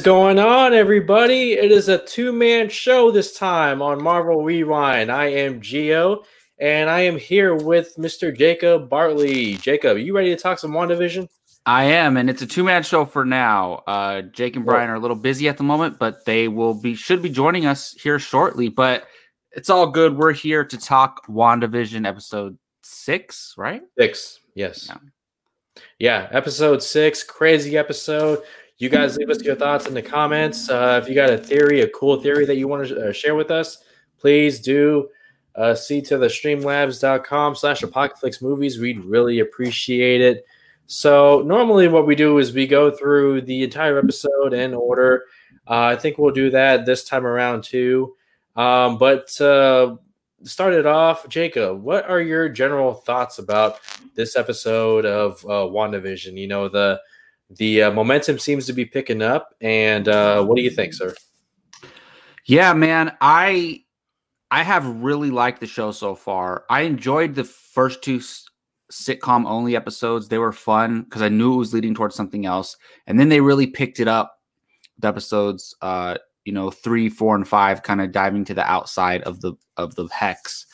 What's going on, everybody? It is a two man show this time on Marvel Rewind. I am Geo, and I am here with Mr. Jacob Bartley. Jacob, you ready to talk some WandaVision? I am, and it's a two man show for now. Uh, Jake and Brian are a little busy at the moment, but they will be should be joining us here shortly. But it's all good. We're here to talk WandaVision episode six, right? Six, yes. Yeah. yeah, episode six, crazy episode. You guys leave us your thoughts in the comments. Uh, if you got a theory, a cool theory that you want to uh, share with us, please do uh, see to the streamlabs.com slash apocalypse movies. We'd really appreciate it. So normally what we do is we go through the entire episode in order. Uh, I think we'll do that this time around too. Um, but uh, start it off, Jacob. What are your general thoughts about this episode of uh, WandaVision? You know the the uh, momentum seems to be picking up. And uh, what do you think, sir? Yeah, man, I I have really liked the show so far. I enjoyed the first two sitcom only episodes. They were fun because I knew it was leading towards something else, and then they really picked it up. The episodes, uh, you know, three, four, and five, kind of diving to the outside of the of the hex.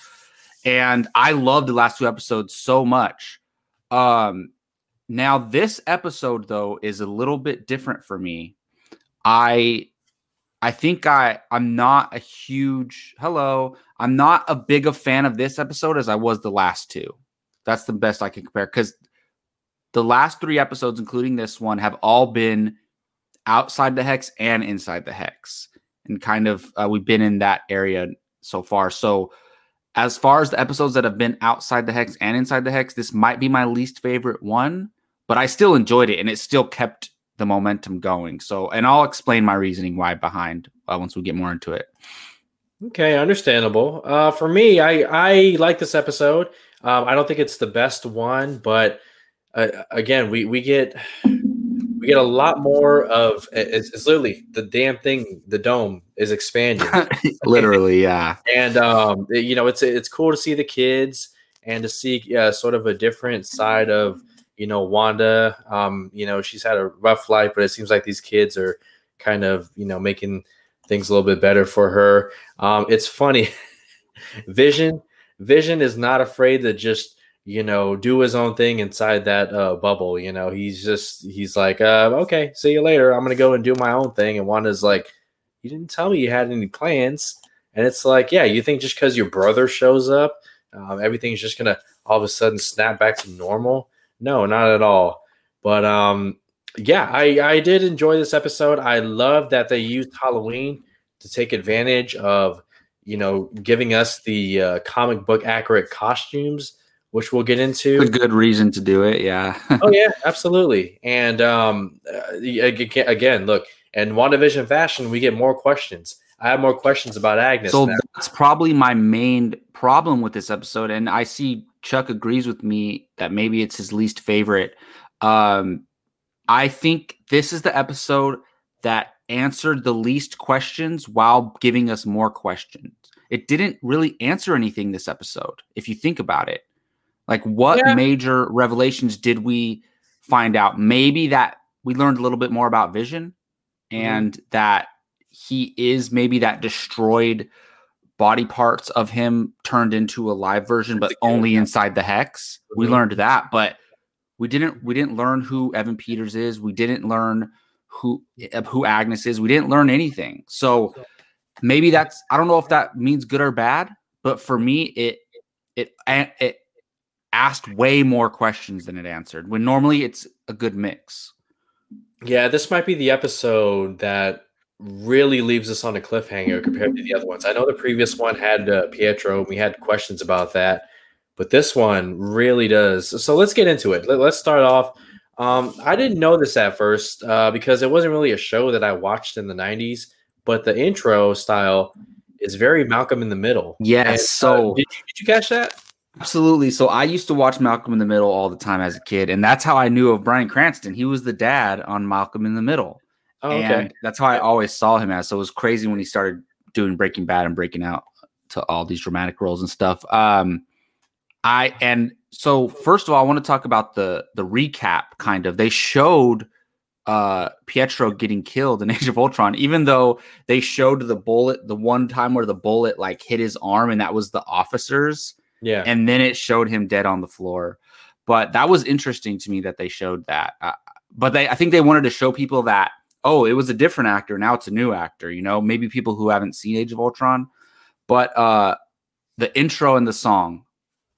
And I loved the last two episodes so much. Um, now, this episode though is a little bit different for me. I I think I I'm not a huge hello. I'm not a big a fan of this episode as I was the last two. That's the best I can compare because the last three episodes, including this one, have all been outside the hex and inside the hex, and kind of uh, we've been in that area so far. So as far as the episodes that have been outside the hex and inside the hex, this might be my least favorite one but I still enjoyed it and it still kept the momentum going. So, and I'll explain my reasoning why behind uh, once we get more into it. Okay, understandable. Uh, for me, I I like this episode. Um, I don't think it's the best one, but uh, again, we we get we get a lot more of it's, it's, literally the damn thing. The dome is expanding, literally, yeah. And um, you know, it's it's cool to see the kids and to see uh, sort of a different side of you know, Wanda, um, you know, she's had a rough life, but it seems like these kids are kind of, you know, making things a little bit better for her. Um, it's funny. Vision, Vision is not afraid to just, you know, do his own thing inside that uh, bubble. You know, he's just, he's like, uh, okay, see you later. I'm to go and do my own thing. And Wanda's like, you didn't tell me you had any plans. And it's like, yeah, you think just because your brother shows up, um, everything's just to all of a sudden snap back to normal. No, not at all. But um, yeah, I I did enjoy this episode. I love that they used Halloween to take advantage of you know giving us the uh, comic book accurate costumes, which we'll get into. A good reason to do it, yeah. oh yeah, absolutely. And um, uh, again, look, and WandaVision fashion, we get more questions. I have more questions about Agnes. So now. that's probably my main problem with this episode, and I see Chuck agrees with me that maybe it's his least favorite. Um, I think this is the episode that answered the least questions while giving us more questions. It didn't really answer anything this episode, if you think about it. Like, what yeah. major revelations did we find out? Maybe that we learned a little bit more about Vision mm-hmm. and mm-hmm. that he is maybe that destroyed body parts of him turned into a live version, but only inside the hex. Mm-hmm. We learned that, but we didn't we didn't learn who Evan Peters is. We didn't learn who uh, who Agnes is. We didn't learn anything. So maybe that's I don't know if that means good or bad, but for me it it it asked way more questions than it answered. When normally it's a good mix. Yeah, this might be the episode that really leaves us on a cliffhanger compared to the other ones. I know the previous one had uh, Pietro, and we had questions about that, but this one really does. So let's get into it. Let, us start off. Um, I didn't know this at first uh, because it wasn't really a show that I watched in the 90s, but the intro style is very Malcolm in the Middle. Yes. And, so uh, did, you, did you catch that? Absolutely. So I used to watch Malcolm in the Middle all the time as a kid, and that's how I knew of Bryan Cranston. He was the dad on Malcolm in the Middle. Oh, okay. And that's how I always saw him as. So it was crazy when he started doing Breaking Bad and breaking out to all these dramatic roles and stuff. Um, I and so first of all, I want to talk about the the recap. Kind of, they showed uh Pietro getting killed in Age of Ultron, even though they showed the bullet the one time where the bullet like hit his arm and that was the officers. Yeah. And then it showed him dead on the floor. But that was interesting to me that they showed that. Uh, but they I think they wanted to show people that oh, it was a different actor, now it's a new actor, you know, maybe people who haven't seen Age of Ultron. But uh the intro and the song,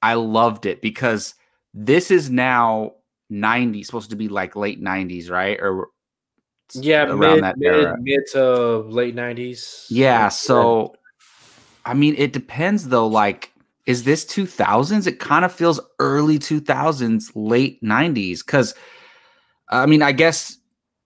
I loved it because this is now 90s, supposed to be like late 90s, right? Or yeah, around mid, that era. Mid, mid to late 90s. Yeah, so I mean, it depends though. Like, is this 2000s? It kind of feels early 2000s, late 90s. Because, I mean, I guess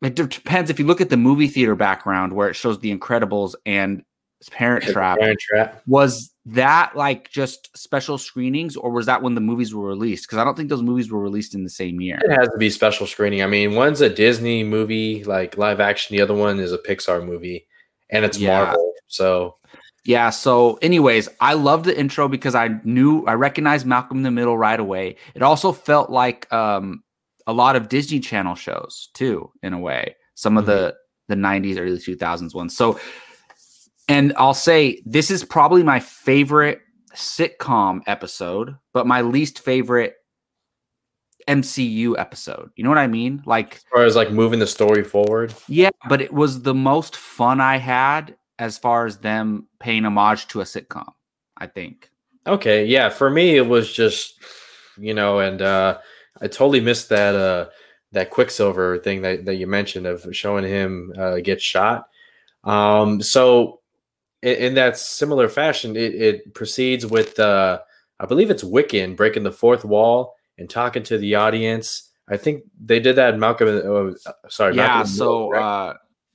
it depends. If you look at the movie theater background where it shows The Incredibles and Parent Trap, Parent Trap, was that like just special screenings or was that when the movies were released? Because i don't think those movies were released in the same year. It has to be special screening. I mean one's a disney movie like live action. The other one is a pixar movie and it's yeah. marvel so. Yeah so anyways i loved the intro because i knew i recognized malcolm in the middle right away. It also felt like um a lot of disney channel shows too in a way some of mm-hmm. the the 90s early 2000s ones so and I'll say this is probably my favorite sitcom episode, but my least favorite MCU episode. You know what I mean? Like as far as like moving the story forward. Yeah, but it was the most fun I had as far as them paying homage to a sitcom, I think. Okay, yeah, for me it was just you know, and uh I totally missed that uh that Quicksilver thing that, that you mentioned of showing him uh, get shot. Um, so in, in that similar fashion, it, it proceeds with uh, I believe it's Wiccan breaking the fourth wall and talking to the audience. I think they did that. Malcolm, uh, sorry, yeah. Malcolm so, middle, right? uh,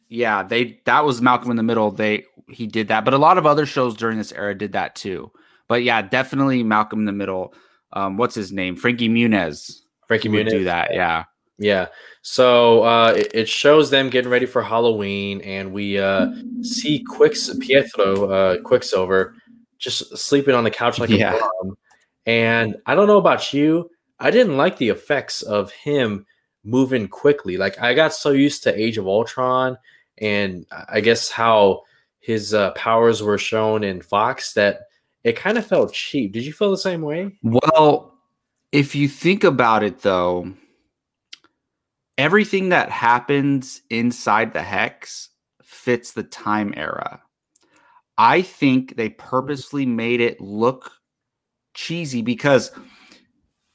yeah, they that was Malcolm in the Middle. They he did that, but a lot of other shows during this era did that too. But yeah, definitely Malcolm in the Middle. Um, what's his name? Frankie Muniz. Frankie Muniz do that. Yeah. Yeah. So uh, it, it, shows them getting ready for Halloween, and we uh, see Quicks Pietro uh, Quicksilver just sleeping on the couch like yeah. a bum. And I don't know about you, I didn't like the effects of him moving quickly. Like I got so used to Age of Ultron, and I guess how his uh, powers were shown in Fox that it kind of felt cheap. Did you feel the same way? Well, if you think about it, though everything that happens inside the hex fits the time era. I think they purposely made it look cheesy because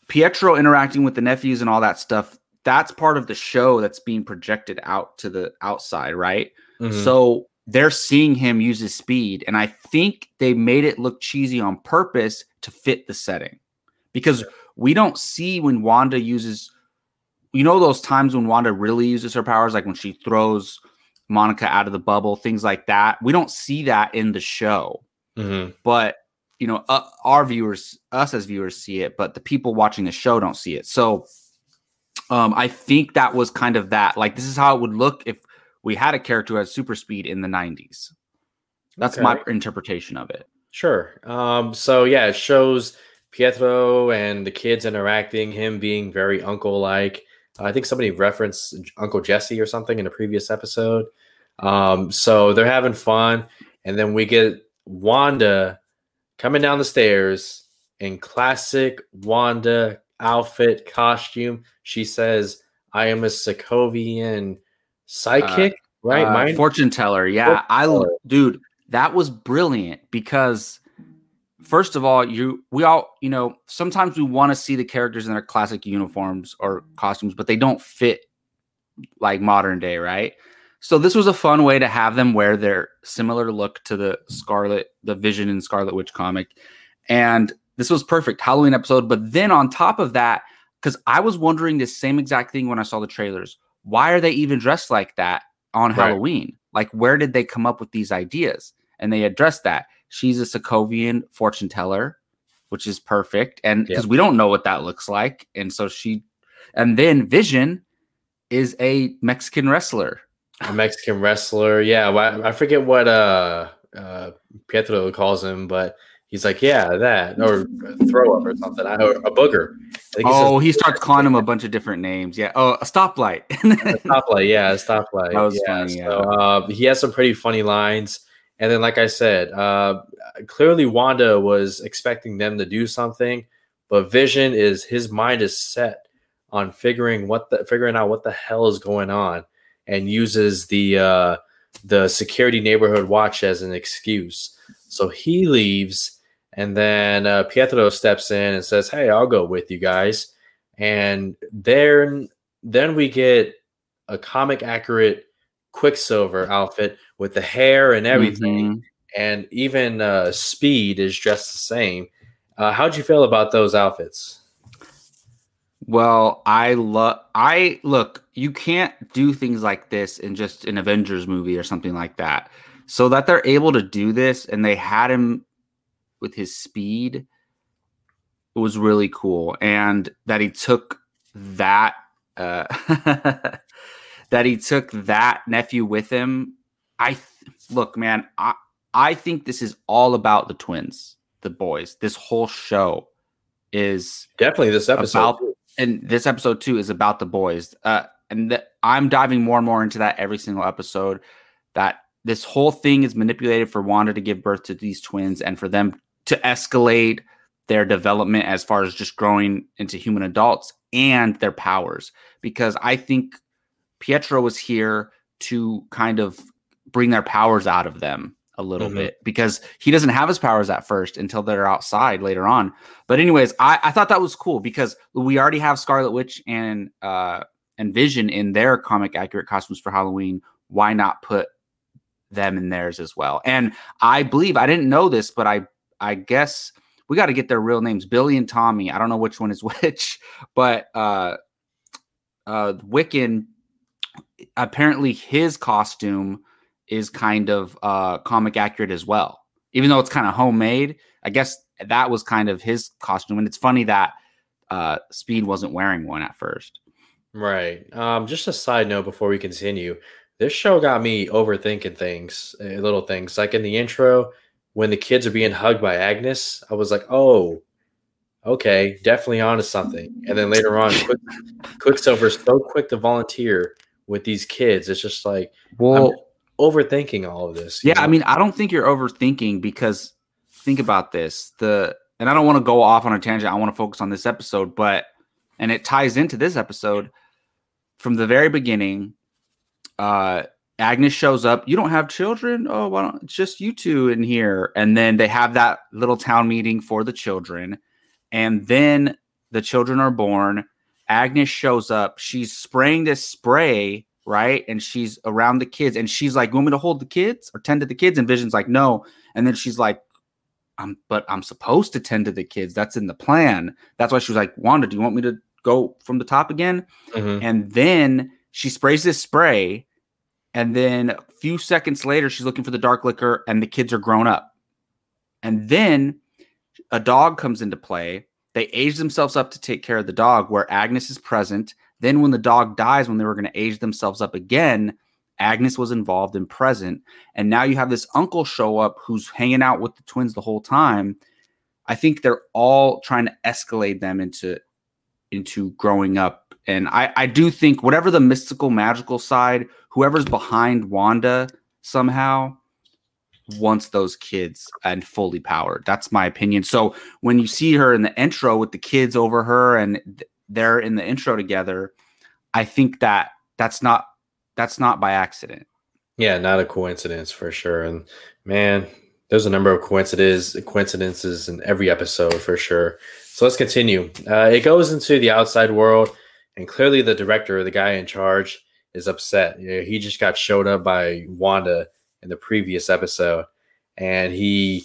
Pietro interacting with the nephews and all that stuff, that's part of the show that's being projected out to the outside, right? Mm-hmm. So they're seeing him use his speed. And I think they made it look cheesy on purpose to fit the setting because we don't see when Wanda uses you know those times when Wanda really uses her powers, like when she throws Monica out of the bubble, things like that. We don't see that in the show, mm-hmm. but you know, uh, our viewers, us as viewers, see it, but the people watching the show don't see it. So, um, I think that was kind of that. Like, this is how it would look if we had a character who had super speed in the '90s. That's okay. my interpretation of it. Sure. Um, so yeah, it shows Pietro and the kids interacting, him being very uncle like. I think somebody referenced Uncle Jesse or something in a previous episode. Um, so they're having fun, and then we get Wanda coming down the stairs in classic Wanda outfit costume. She says, "I am a Sokovian psychic." Uh, right, uh, Mind- fortune teller. Yeah, fortune teller. I dude, that was brilliant because first of all, you we all you know sometimes we want to see the characters in their classic uniforms or costumes, but they don't fit like modern day, right? So this was a fun way to have them wear their similar look to the Scarlet, the Vision and Scarlet Witch comic, and this was perfect Halloween episode. But then on top of that, because I was wondering the same exact thing when I saw the trailers, why are they even dressed like that on right. Halloween? Like, where did they come up with these ideas? And they addressed that She's a Sokovian fortune teller, which is perfect. And because yep. we don't know what that looks like. And so she, and then Vision is a Mexican wrestler. A Mexican wrestler. Yeah. I forget what uh, uh, Pietro calls him, but He's like, yeah, that or throw up or something, I, or a booger. He oh, says, he starts calling him a bunch of different names. Yeah. Oh, a stoplight. a stoplight. Yeah, a stoplight. That was yeah. funny. Yeah. So, uh, he has some pretty funny lines. And then, like I said, uh, clearly Wanda was expecting them to do something, but Vision is his mind is set on figuring what the figuring out what the hell is going on, and uses the uh, the security neighborhood watch as an excuse. So he leaves, and then uh, Pietro steps in and says, "Hey, I'll go with you guys." And then then we get a comic accurate Quicksilver outfit with the hair and everything, mm-hmm. and even uh, Speed is dressed the same. Uh, how'd you feel about those outfits? Well, I love. I look. You can't do things like this in just an Avengers movie or something like that. So that they're able to do this, and they had him with his speed, it was really cool, and that he took that. Uh, that he took that nephew with him. I th- look, man. I I think this is all about the twins, the boys. This whole show is definitely this episode. About, and this episode too is about the boys. Uh, and th- I'm diving more and more into that every single episode. That this whole thing is manipulated for Wanda to give birth to these twins and for them to escalate their development as far as just growing into human adults and their powers. Because I think Pietro was here to kind of bring their powers out of them a little mm-hmm. bit because he doesn't have his powers at first until they're outside later on. But anyways, I, I thought that was cool because we already have Scarlet Witch and uh and Vision in their comic accurate costumes for Halloween. Why not put them in theirs as well? And I believe I didn't know this, but I I guess we got to get their real names, Billy and Tommy. I don't know which one is which, but uh uh Wiccan apparently his costume is kind of uh, comic accurate as well. Even though it's kind of homemade, I guess that was kind of his costume. And it's funny that uh, Speed wasn't wearing one at first. Right. Um, just a side note before we continue, this show got me overthinking things, uh, little things. Like in the intro, when the kids are being hugged by Agnes, I was like, oh, okay, definitely onto something. And then later on, Quick, Quicksilver's so quick to volunteer with these kids. It's just like, well, I'm, overthinking all of this. Yeah, know? I mean, I don't think you're overthinking because think about this. The and I don't want to go off on a tangent. I want to focus on this episode, but and it ties into this episode from the very beginning. Uh Agnes shows up. You don't have children? Oh, why don't it's just you two in here? And then they have that little town meeting for the children. And then the children are born. Agnes shows up. She's spraying this spray right? And she's around the kids and she's like, You want me to hold the kids or tend to the kids? And Vision's like, No. And then she's like, I'm but I'm supposed to tend to the kids. That's in the plan. That's why she was like, Wanda, do you want me to go from the top again? Mm-hmm. And then she sprays this spray. And then a few seconds later, she's looking for the dark liquor, and the kids are grown up. And then a dog comes into play. They age themselves up to take care of the dog, where Agnes is present. Then, when the dog dies, when they were going to age themselves up again, Agnes was involved and present. And now you have this uncle show up who's hanging out with the twins the whole time. I think they're all trying to escalate them into into growing up. And I, I do think whatever the mystical, magical side, whoever's behind Wanda somehow wants those kids and fully powered. That's my opinion. So when you see her in the intro with the kids over her and they're in the intro together, I think that that's not that's not by accident. Yeah, not a coincidence for sure. And man, there's a number of coincidences coincidences in every episode for sure. So let's continue. Uh, it goes into the outside world, and clearly the director, the guy in charge, is upset. You know, he just got showed up by Wanda in the previous episode, and he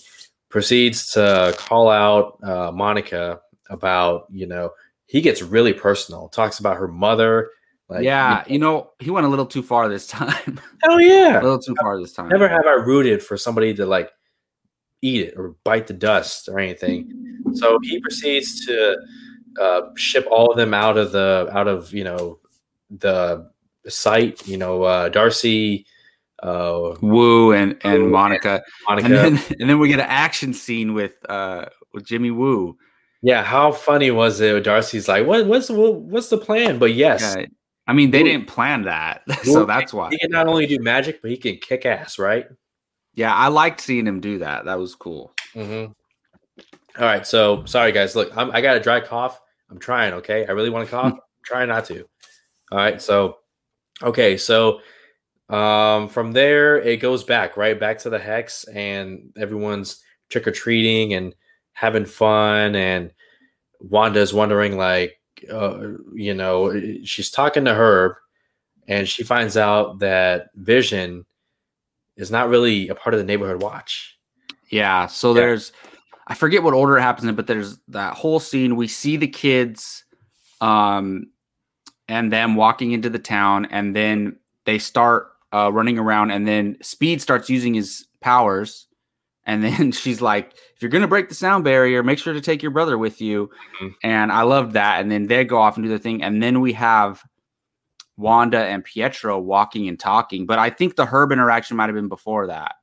proceeds to call out uh, Monica about you know he gets really personal. Talks about her mother. Like, yeah, you know, you know, he went a little too far this time. Hell yeah, a little too far this time. Never have I rooted for somebody to like eat it or bite the dust or anything. So he proceeds to uh, ship all of them out of the out of you know the site. You know, uh, Darcy, uh, Woo and and Woo Monica. Monica. And then and then we get an action scene with uh with Jimmy Woo. Yeah, how funny was it? Darcy's like, "What? What's what, what's the plan?" But yes, Yeah. I mean, they Woo. didn't plan that, so that's why. he can not only do magic, but he can kick ass, right? Yeah, I liked seeing him do that. That was cool. Mm-hmm. All right, so sorry guys. Look, I'm, I got a dry cough. I'm trying. Okay, I really want to cough. I'm trying not to. All right, so okay, so um, from there it goes back right back to the hex, and everyone's trick or treating and having fun, and Wanda's wondering like, uh, you know, she's talking to Herb, and she finds out that Vision is not really a part of the neighborhood watch. Yeah. So Yeah. there's, I forget what order it happens in, but there's that whole scene. We see the kids, um, and them walking into the town, and then they start uh, running around, and then Speed starts using his powers, and then she's like, "If you're gonna break the sound barrier, make sure to take your brother with you." Mhm. And I love that. And then they go off and do their thing, and then we have. Wanda and Pietro walking and talking, but I think the Herb interaction might have been before that.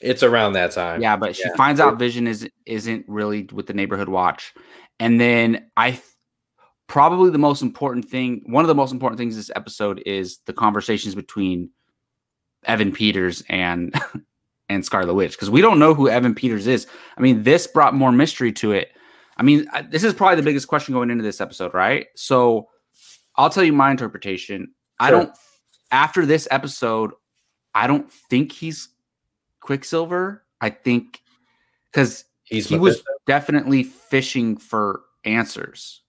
It's around that time. Yeah, but she finds out Vision is isn't really with the neighborhood watch, and then I th- probably the most important thing, one of the most important things this episode is the conversations between Evan Peters and and Scarlet Witch because we don't know who Evan Peters is. I mean, this brought more mystery to it. I mean, I- this is probably the biggest question going into this episode, right? So, I'll tell you my interpretation. I don't. After this episode, I don't think he's Quicksilver. I think because He's he was definitely fishing for answers,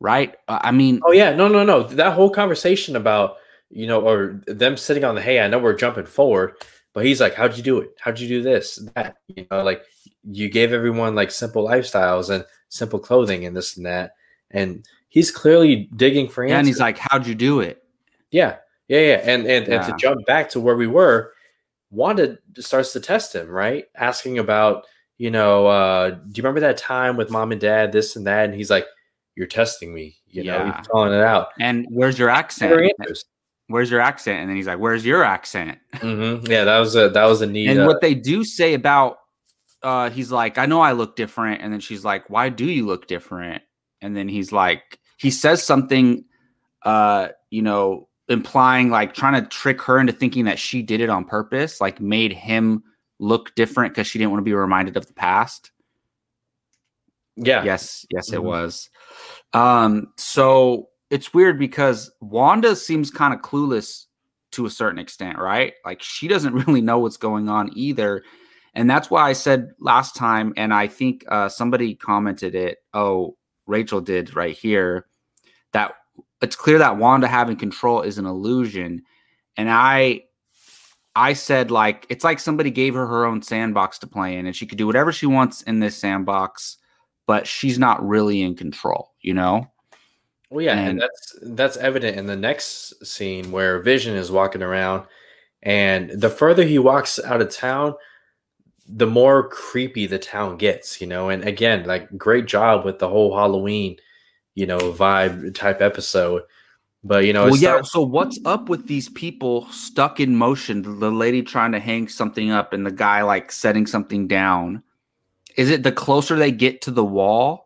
right? I mean, Oh yeah, no, no, no. That whole conversation about you know, or them sitting on the hay. I know we're jumping forward, but he's like, "How'd you do it? How'd you do this? That?" You know, like you gave everyone like simple lifestyles and simple clothing and this and that, and he's clearly digging for answers. yeah, and he's like, "How'd you do it?" Yeah, yeah, yeah. And and, and to jump back to where we were, Wanda starts to test him, right? Asking about, you know, uh, do you remember that time with mom and dad, this and that? And he's like, You're testing me, you know, Yeah. he's calling it out. And where's your accent? Where's your accent? And then he's like, "Where's your accent?" Mhm. Yeah, that was a that was a neat and uh, what they do say about uh he's like i know i look different and then she's like why do you look different and then he's like he says something uh you know implying like trying to trick her into thinking that she did it on purpose like made him look different because she didn't want to be reminded of the past yeah. yes yes it Mhm. was um so it's weird because wanda seems kind of clueless to a certain extent right? Like she doesn't really know what's going on either. And that's why i said last time and i think uh somebody commented it oh rachel did right here that it's clear that wanda having control is an illusion. And i i said like it's like somebody gave her her own sandbox to play in and she could do whatever she wants in this sandbox but she's not really in control, you know? Well, yeah, and, And- that's that's evident in the next scene where Vision is walking around, and the further he walks out of town, the more creepy the town gets. You know, and again, like great job with the whole Halloween, you know, vibe type episode. But you know, well, yeah. So what's up with these people stuck in motion? The lady trying to hang something up and the guy like setting something down. Is it the closer they get to the wall?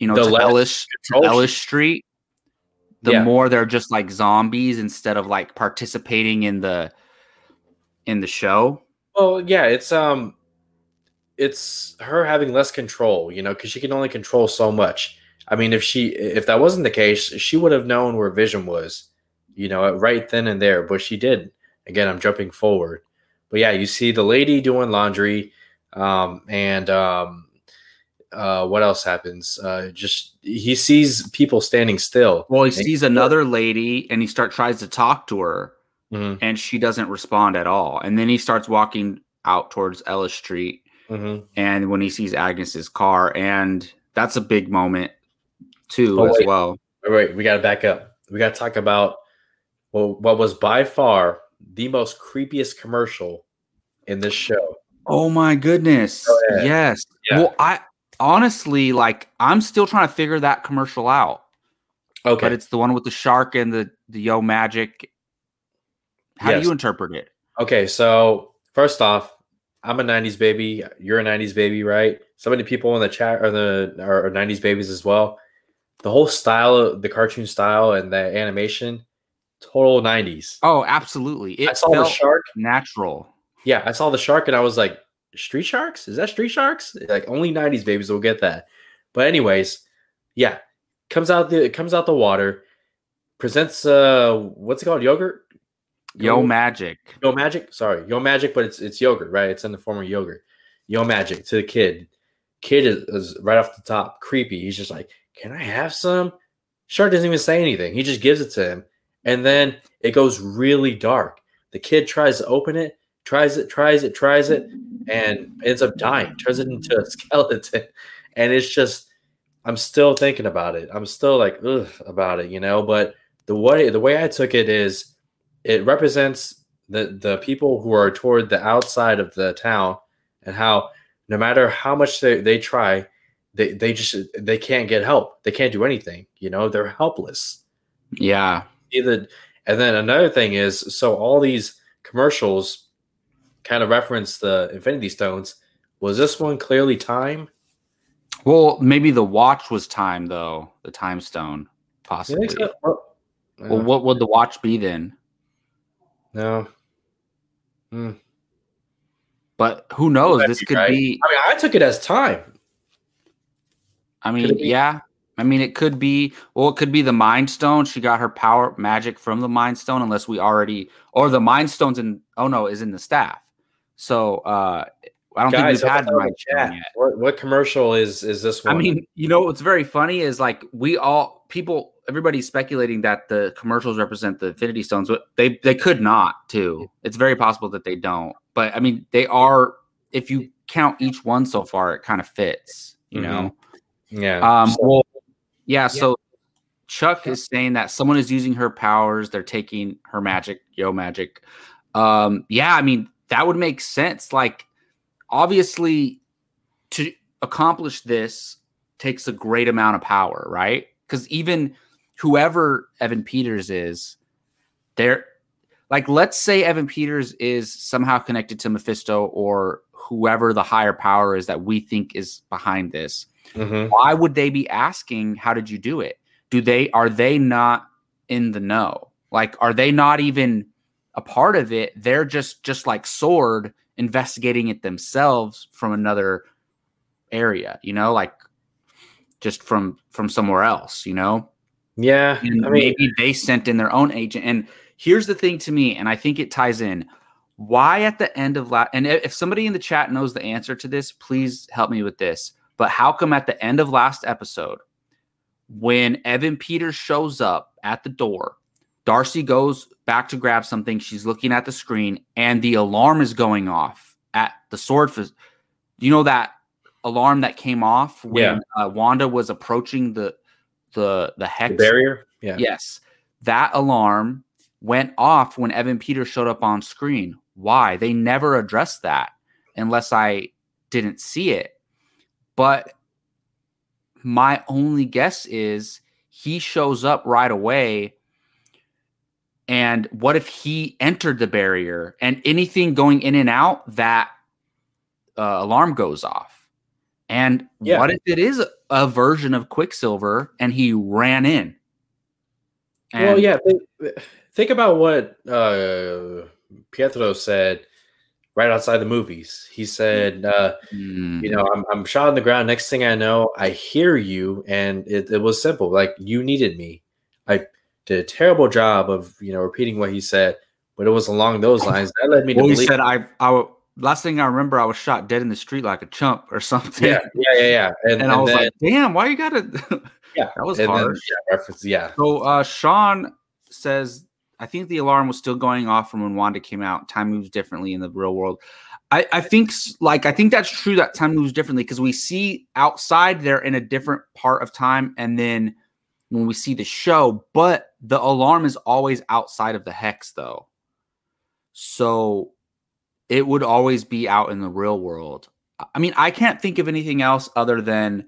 You know, The to less Ellis, Ellis Street. The Yeah. more they're just like zombies instead of like participating in the in the show. Well, yeah, it's um, it's her having less control, you know, because she can only control so much. I mean, if she if that wasn't the case, she would have known where Vision was, you know, right then and there. But she did. Again, I'm jumping forward, but yeah, you see the lady doing laundry, um, and um, uh, what else happens? Uh, just he sees people standing still. Well, he sees another lady and he start tries to talk to her. Mhm, and she doesn't respond at all. And then he starts walking out towards Ellis Street, mhm. and when he sees Agnes's car, and that's a big moment too, Oh, as wait. well. Wait, wait, we got to back up. We got to talk about well, what was by far the most creepiest commercial in this show. Oh my goodness! Go. Yes. Yeah. Well, I honestly like I'm still trying to figure that commercial out, Okay, but it's the one with the shark and the the Yo Magic. How Yes. do you interpret it? Okay, so first off, I'm a '90s baby. You're a '90s baby, right? So many people in the chat are the are, are '90s babies as well. The whole style, the cartoon style, and the animation, total '90s. Oh, absolutely. It I saw the shark. natural. Yeah, I saw the shark, and I was like, "Street sharks? Is that street sharks?" Like only '90s babies will get that. But anyways, yeah, comes out the it comes out the water, presents uh, what's it called? Yogurt. Yo, Yogurt? magic. Yo Magic, sorry, Yo Magic, but it's it's yogurt, right? It's in the form of yogurt. Yo Magic to the kid. Kid is, is right off the top creepy. He's just like, "Can I have some?" Shark doesn't even say anything. He just gives it to him, and then it goes really dark. The kid tries to open it, tries it, tries it, tries it, and ends up dying. Turns it into a skeleton, and it's just. I'm still thinking about it. I'm still like ugh about it, you know. But the way the way I took it is, it represents the the people who are toward the outside of the town and how no matter how much they, they try they, they just they can't get help they can't do anything you know they're helpless Yeah. either and then another thing is so all these commercials kind of reference the infinity stones was this one clearly time Well, maybe the watch was time though. The time stone, possibly. Well, Well, uh, what would the watch be then? no Hmm. But who knows? That'd This could right. be. i mean i took it as time I mean, yeah. I mean, it could be. Well, it could be the Mind Stone. She got her power magic from the Mind Stone, unless we already, or the Mind Stone's in. Oh no, is in the staff. So uh I don't guys think we've had us the out in Mind the Stone chat. yet. what, what commercial is is this one I mean, you know what's very funny is like we all people everybody's speculating that the commercials represent the Infinity Stones, but they they could not too. It's very possible that they don't. But I mean, they are if you count each one so far, it kind of fits, you know. yeah Um So- well yeah, so Chuck is saying that someone is using her powers, they're taking her magic, yo magic. Um yeah, I mean, that would make sense like obviously to accomplish this takes a great amount of power, right? Because even whoever Evan Peters is, they're like, let's say Evan Peters is somehow connected to Mephisto or whoever the higher power is that we think is behind this. Mhm. Why would they be asking, How did you do it? Do they are they not in the know? Like, are they not even a part of it? They're just just like Sword investigating it themselves from another area, you know, like just from from somewhere else, you know. Yeah, And I mean, maybe they sent in their own agent. And here's the thing to me, and I think it ties in. Why at the end of last, and if if somebody in the chat knows the answer to this, please help me with this. But how come at the end of last episode, when Evan Peters shows up at the door, Darcy goes back to grab something. She's looking at the screen, and the alarm is going off at the sword. Phys- you know that alarm that came off when Yeah. uh, Wanda was approaching the the the hex the barrier. Yeah. Yes. That alarm went off when Evan Peters showed up on screen. Why? They never addressed that unless I didn't see it. But my only guess is he shows up right away. And what if he entered the barrier and anything going in and out, that uh, alarm goes off? And Yeah. what if it is a, version of Quicksilver and he ran in? well, yeah. Think, think about what uh, Pietro said right outside the movies. He said, uh, Mm, "You know, I'm, I'm shot on the ground. Next thing I know, I hear you, and it, it was simple. Like you needed me. Did a terrible job of you know repeating what he said, but it was along those lines that led me to well, he said, "I, I, last thing I remember, I was shot dead in the street like a chump or something. yeah, yeah, yeah, yeah. And, And, I was then, like, damn, why you gotta? yeah, that was and then, yeah, reference, yeah, So uh, Sean says, I think the alarm was still going off from when Wanda came out. Time moves differently in the real world. I, I think like I think that's true that time moves differently because we see outside they're in a different part of time, and then when we see the show, but the alarm is always outside of the hex though. So it would always be out in the real world. I mean, I can't think of anything else other than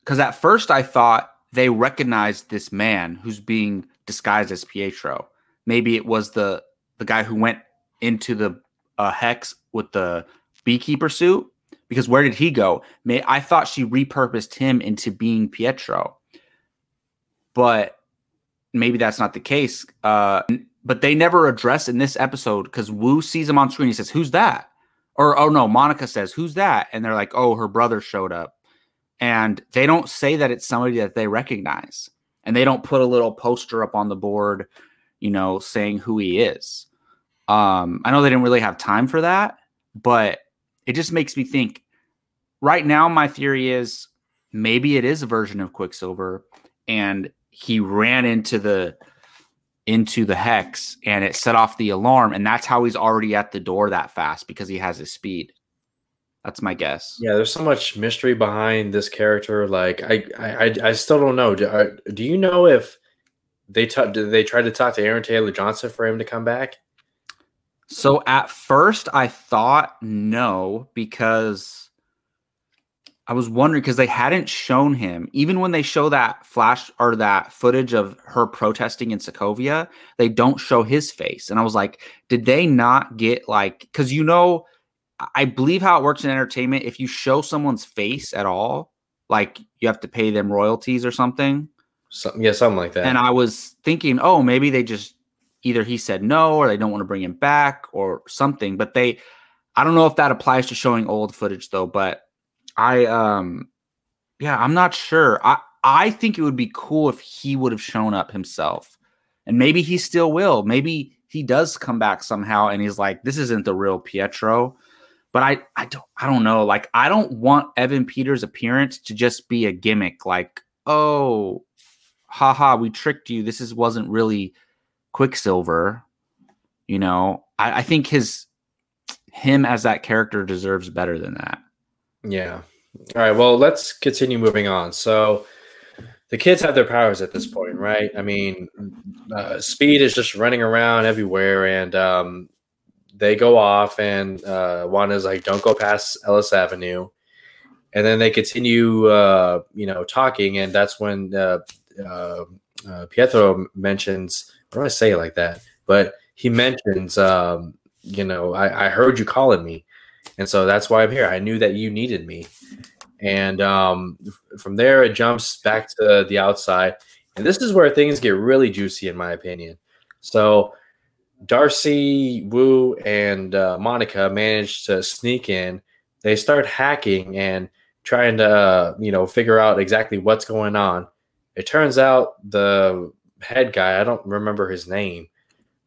because at first I thought they recognized this man who's being disguised as Pietro. maybe it was the the guy who went into the uh, hex with the beekeeper suit because where did he go? May I thought she repurposed him into being Pietro, but maybe that's not the case. Uh, but they never address in this episode because Woo sees him on screen. He says, "Who's that?" Or oh no, Monica says, "Who's that?" And they're like, "Oh, her brother showed up." And they don't say that it's somebody that they recognize, and they don't put a little poster up on the board, you know, saying who he is. Um, I know they didn't really have time for that, but it just makes me think. Right now, my theory is maybe it is a version of Quicksilver, and he ran into the into the hex and it set off the alarm. And that's how he's already at the door that fast because he has his speed. That's my guess. Yeah there's so much mystery behind this character. Like i i i still don't know. Do, uh, do you know if they t- did they try to talk to aaron taylor johnson for him to come back? So at first i thought no because I was wondering because they hadn't shown him, even when they show that flash or that footage of her protesting in Sokovia, they don't show his face. And I was like, did they not get like, because you know, I believe how it works in entertainment. If you show someone's face at all, like you have to pay them royalties or something. Some, yeah, something like that. And I was thinking, oh, maybe they just either he said no or they don't want to bring him back or something. But they, I don't know if that applies to showing old footage though, but I um yeah, I'm not sure. I I think it would be cool if he would have shown up himself. And maybe he still will. Maybe he does come back somehow and he's like, this isn't the real Pietro. But I I don't I don't know. Like I don't want Evan Peters' appearance to just be a gimmick like, oh, haha, we tricked you. This is wasn't really Quicksilver. You know, I, I think his him as that character deserves better than that. Yeah. All right. Well, let's continue moving on. So the kids have their powers at this point, right? I mean, uh, Speed is just running around everywhere, and um, they go off, and uh, Wanda's like, "Don't go past Ellis Avenue," and then they continue, uh, you know, talking, and that's when uh, uh, uh, Pietro mentions, "What do I say it like that?" But he mentions, um, you know, I, I heard you calling me and so that's why I'm here. I knew that you needed me, and um, from there it jumps back to the outside, and this is where things get really juicy, in my opinion. So Darcy, Woo, and uh, Monica managed to sneak in. They start hacking and trying to, uh, you know, figure out exactly what's going on. It turns out the head guy, I don't remember his name,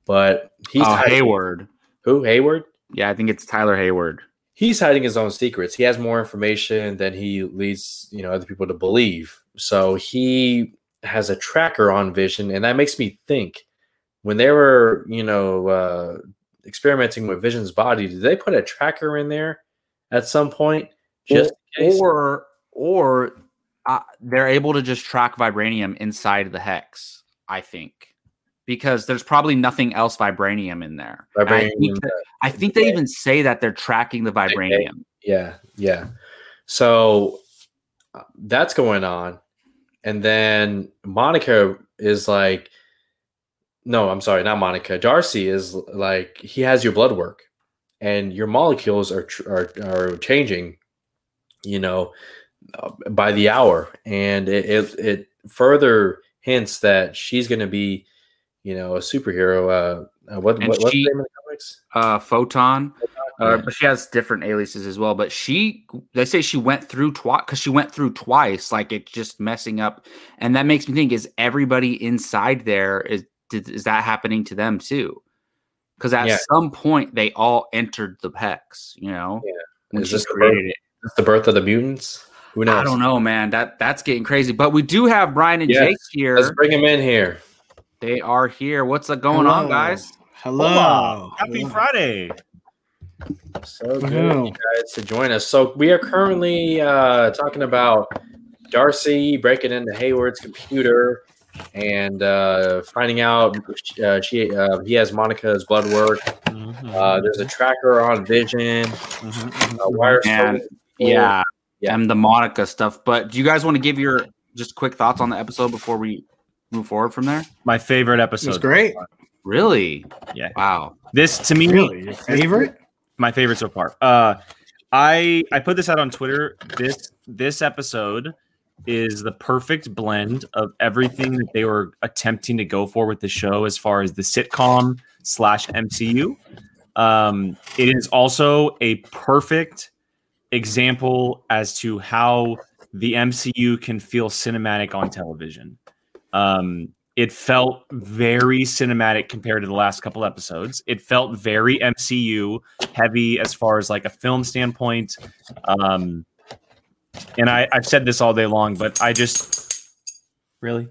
but he's oh, Hayward. Who Hayward? Yeah, I think it's Tyler Hayward he's hiding his own secrets. He has more information than he leads, you know, other people to believe. So he has a tracker on Vision, and that makes me think when they were, you know, uh, experimenting with Vision's body, did they put a tracker in there at some point? Just or or uh, they're able to just track vibranium inside the hex. I think because there's probably nothing else vibranium in there. Vibranium. I think, that, I think they even say that they're tracking the vibranium. Yeah, yeah. So uh, that's going on, and then Monica is like, no, I'm sorry, not Monica. Darcy is like, he has your blood work, and your molecules are are are changing, you know, uh, by the hour, and it it, it further hints that she's going to be you know, a superhero. Uh, uh what, what what's she, the name of the comics? Uh, Photon. Photon uh, but she has different aliases as well. But she, they say she went through twice because she went through twice. Like it's just messing up, and that makes me think: is everybody inside there is is that happening to them too? Because at yeah. some point they all entered the hex. You know, yeah. When is she created it. The birth of the mutants? Who knows? I don't know, man. That that's getting crazy. But we do have Brian and yes. Jake here. Let's bring him in here. They are here. What's going Hello. on, guys? Hello. Hola. Happy Hello. Friday. So good, you guys, to join us. So we are currently uh, talking about Darcy breaking into Hayward's computer and uh, finding out uh, she uh, he has Monica's blood work. Mm-hmm. Uh, there's a tracker on Vision. Mm-hmm. mm-hmm. Uh, wire and, yeah, yeah, and the Monica stuff. But do you guys want to give your just quick thoughts on the episode before we move forward from there. My favorite episode. It's great. Really? Yeah. Wow. This to me, Really, your favorite? my favorite so far. Uh, I I put this out on Twitter. This this episode is the perfect blend of everything that they were attempting to go for with the show, as far as the sitcom slash MCU. Um, it is also a perfect example as to how the MCU can feel cinematic on television. Um, it felt very cinematic compared to the last couple episodes. It felt very MCU heavy as far as like a film standpoint. Um, and I, I've said this all day long, but I just really,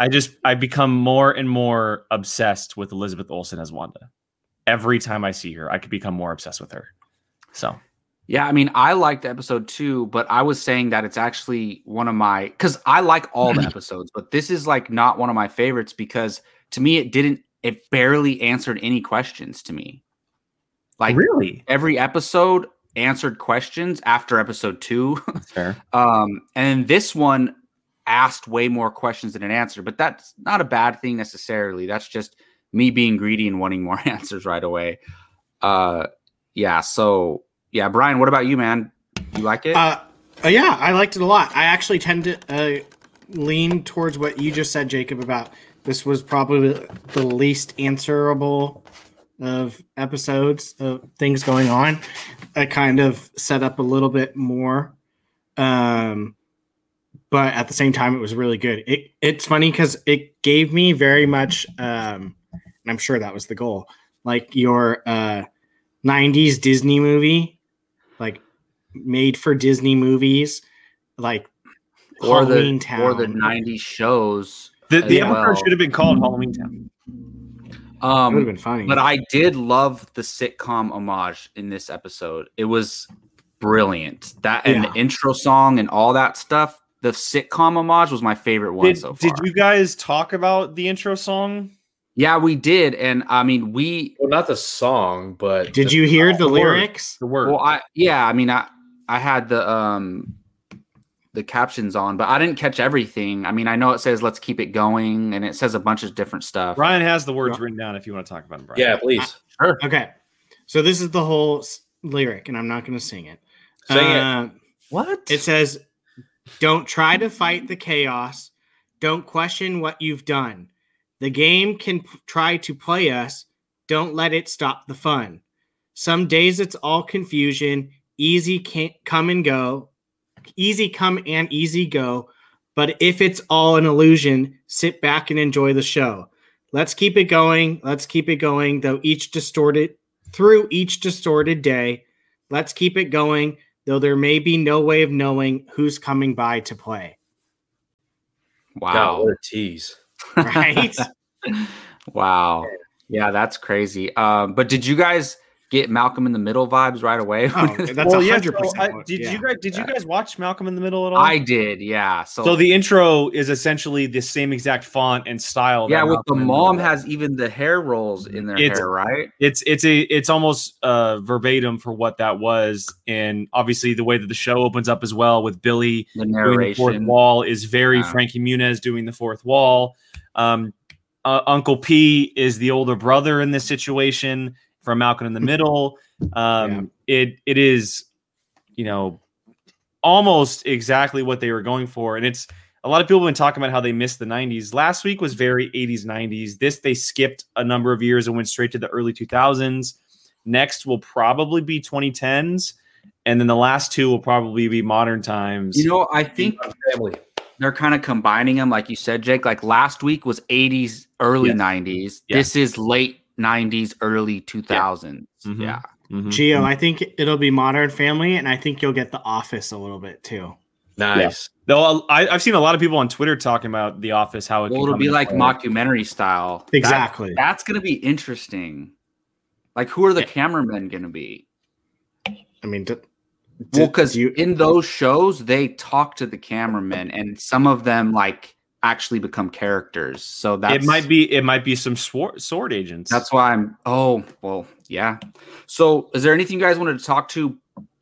I just I become more and more obsessed with Elizabeth Olsen as Wanda. Every time I see her, I could become more obsessed with her. So Yeah, I mean, I liked episode two, but I was saying that it's actually one of my because I like all the episodes, but this is like not one of my favorites because to me it didn't it barely answered any questions to me. Like really, every episode answered questions after episode two. fair. um, and this one asked way more questions than it answered, but that's not a bad thing necessarily. That's just me being greedy and wanting more answers right away. Uh yeah, so yeah, Brian, what about you, man? You like it? Uh, uh, yeah, I liked it a lot. I actually tend to uh, lean towards what you just said, Jacob. About this was probably the least answerable of episodes of things going on. I kind of set up a little bit more, um, but at the same time, it was really good. It, it's funny because it gave me very much, um, and I'm sure that was the goal, like your uh, '90s Disney movie, made for Disney movies, like or the Halloween Town, or the 90s shows. The, the as episode should have been called Halloween Town. That would have Um been funny. but I did love the sitcom homage in this episode. It was brilliant. That and Yeah. the intro song and all that stuff. The sitcom homage was my favorite one Did, so far. did you guys talk about the intro song? Yeah, we did, and I mean, we. Well, not the song, but Did the- you hear the the word. lyrics? The word. Well, I yeah, I mean, I I had the um the captions on, but I didn't catch everything. I mean, I know it says "Let's keep it going," and it says a bunch of different stuff. Ryan has the words written down if you want to talk about them, Brian. Yeah, please Sure. Okay, so this is the whole s- lyric, and I'm not going to sing it. sing it. Uh, What? It says, Don't try to fight the chaos. Don't question what you've done. The game can p- try to play us. Don't let it stop the fun. Some days it's all confusion. Easy can't come and go. Easy come and easy go. But if it's all an illusion, sit back and enjoy the show. Let's keep it going. Let's keep it going, though each distorted through each distorted day. Let's keep it going though there may be no way of knowing who's coming by to play. God, wow. what a tease. Right? wow. Yeah, that's crazy. Um, but did you guys get Malcolm in the Middle vibes right away? oh, that's a Well, yeah, hundred so I- percent. did yeah. you guys did you guys watch Malcolm in the Middle at all? I did, yeah. So, so the intro is essentially the same exact font and style. yeah, with the Malcolm in mom Middle has even the hair rolls in their It's- hair, right? it's it's a it's almost uh verbatim for what that was and obviously the way that the show opens up as well with billy The doing the fourth wall is very Yeah. frankie muniz doing the fourth wall um uh, uncle p is the older brother in this situation from malcolm in the middle um it it is you know almost exactly what they were going for and it's a lot of people have been talking about how they missed the 90s last week was very 80s 90s this they skipped a number of years and went straight to the early 2000s next will probably be 2010s and then the last two will probably be modern times You know, I think family. they're kind of combining them, like you said, Jake. Like last week was 80s, early Yes. 90s. Yeah. This is late 90s, early 2000s. Mhm. Yeah. Mhm. Geo, I think it'll be Modern Family, and I think you'll get The Office a little bit too. Nice. Though I, I've seen a lot of people on Twitter talking about The Office, how it Well, can it'll be like play. mockumentary style. That- Exactly. that's going to be interesting. Like, who are the cameramen going to be? I mean, d- Well, because you, in those shows, they talk to the cameramen, and some of them like actually become characters. So that it might be it might be some sword sword agents. That's why I'm. Oh, well, yeah. So, is there anything you guys wanted to talk to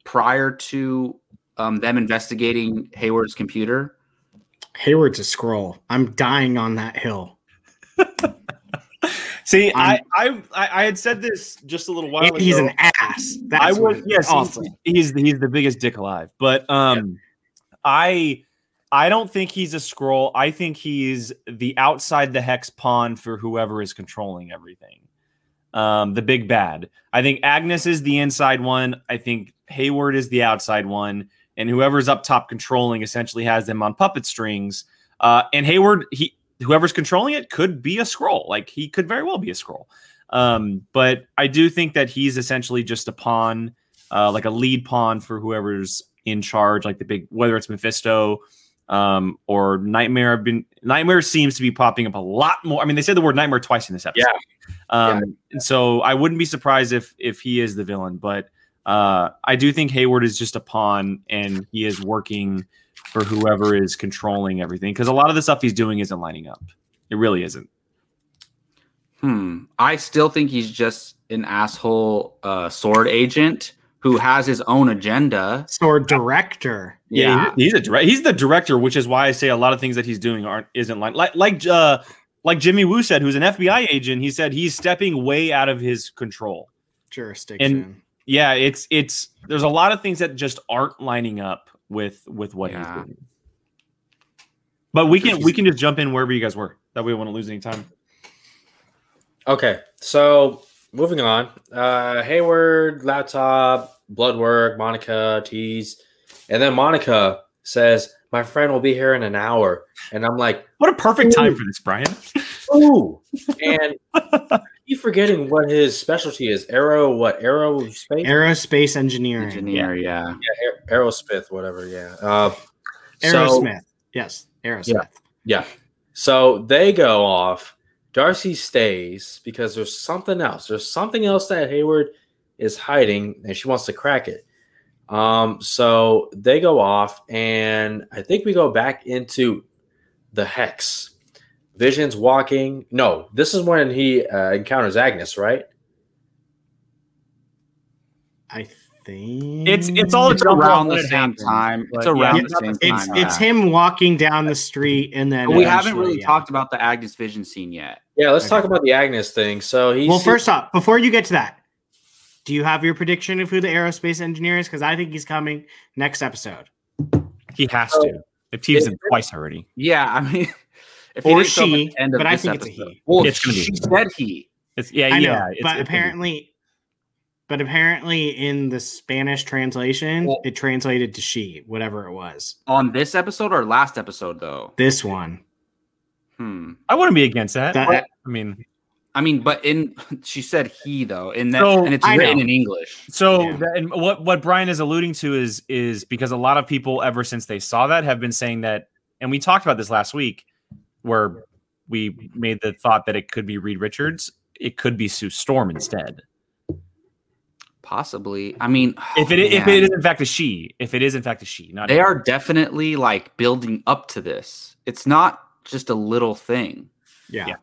prior to um, them investigating Hayward's computer? Hayward's a Skrull. I'm dying on that hill. See, I, I'm- I I had said this just a little while And ago. he's an ass. That's I was yes, awesome. he's, he's he's the biggest dick alive. But um, I I don't think he's a Skrull. I think he's the outside the hex pawn for whoever is controlling everything. Um, the big bad. I think Agnes is the inside one. I think Hayward is the outside one, and whoever's up top controlling essentially has them on puppet strings. Uh, and Hayward, he whoever's controlling it could be a Skrull. Like he could very well be a Skrull. Um, but I do think that he's essentially just a pawn, uh, like a lead pawn for whoever's in charge, like the big whether it's Mephisto um, or Nightmare. I've been Nightmare seems to be popping up a lot more. I mean, they said the word Nightmare twice in this episode. Yeah. Um, and so I wouldn't be surprised if if he is the villain, but uh, I do think Hayward is just a pawn, and he is working for whoever is controlling everything because a lot of the stuff he's doing isn't lining up. It really isn't. Hmm. I still think he's just an asshole uh, sword agent who has his own agenda. Sword director. Yeah, he's, he's a direct. He's the director, which is why I say a lot of things that he's doing aren't isn't like like like uh like Jimmy Woo said, who's an FBI agent. He said he's stepping way out of his control. Jurisdiction. Yeah, it's it's there's a lot of things that just aren't lining up with with what Yeah. he's doing. But we can we can just jump in wherever you guys were. That way we won't lose any time. Okay, so moving on. Uh Hayward, laptop, blood work, Monica, tease, and then Monica says, "My friend will be here in an hour," and I'm like, What a perfect time for this, Brian. "Ooh!" And you forgetting what his specialty is? Aero, what aerospace? Aerospace engineering. Engineer, yeah. yeah, Aer- Aerosmith, whatever. Yeah. Uh, so- Aerosmith. yes. Aerosmith. Yeah. So they go off. Darcy stays because there's something else. There's something else that Hayward is hiding and she wants to crack it. Um, so they go off, and I think we go back into the hex. Vision's walking. No, this is when he uh, encounters Agnes, right? I think It's it's all It's around the same happens, time. It's around Yeah, the same time. it's it's yeah. him walking down the street and then But we haven't really yeah. talked about the Agnes Vision scene yet. Yeah, let's Okay. talk about the Agnes thing. So he's Well, first off, before you get to that, do you have your prediction of who the aerospace engineer is? Because I think he's coming next episode. He has to. They've teased him tways already. Yeah, I mean, if Or didn't show up at she, end of but I this think it's a he. Well, It's gonna be she said he. It's yeah, I know, yeah. it's- but it's- apparently, but apparently in the Spanish translation, Well- it translated to she, whatever it was. On this episode or last episode, though? This one, Hmm. I wouldn't be against that. That- I mean, I mean, but in she said he though, in that, So, and it's I written know. in English. So Yeah. that, and what what Brian is alluding to is is because a lot of people ever since they saw that have been saying that, and we talked about this last week, where we made the thought that it could be Reed Richards, it could be Sue Storm instead. Possibly. I mean, If it oh, if it is in fact a she, if it is in fact a she, not they are definitely like building up to this. It's not just a little thing. yeah, Yeah.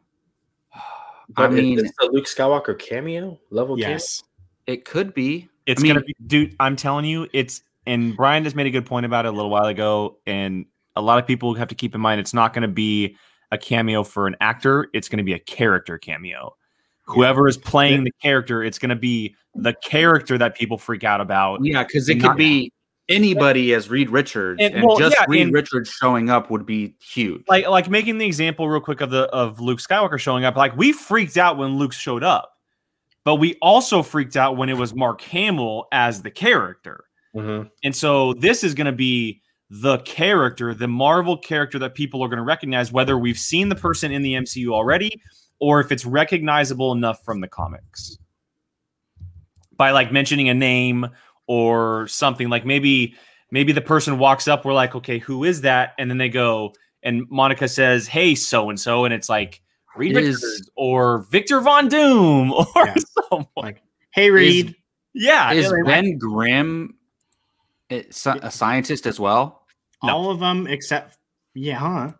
I But mean, is this the Luke Skywalker cameo level? yes, it could be. It's I mean- gonna be, dude. I'm telling you, it's and Brian just made a good point about it a little while ago, and a lot of people have to keep in mind it's not gonna be a cameo for an actor. It's gonna be a character cameo. Whoever is playing the character, it's gonna be the character that people freak out about. Yeah, because it Not- could be anybody as Reed Richards, And- and, well, just yeah, Reed and- Richards showing up would be huge. Like like making the example real quick of the of Luke Skywalker showing up. Like we freaked out when Luke showed up, but we also freaked out when it was Mark Hamill as the character. Mhm. And so this is going to be the character, the Marvel character that people are going to recognize, whether we've seen the person in the MCU already or if it's recognizable enough from the comics. By like mentioning a name or something like maybe maybe the person walks up, we're like, okay, who is that? And then they go, and Monica says, Hey, so and so, and it's like Reed It is- Richards or Victor Von Doom or Yeah. someone. hey Reed, Yeah. Is and- Ben Grimm a scientist as well? no. all of them except yeah, huh?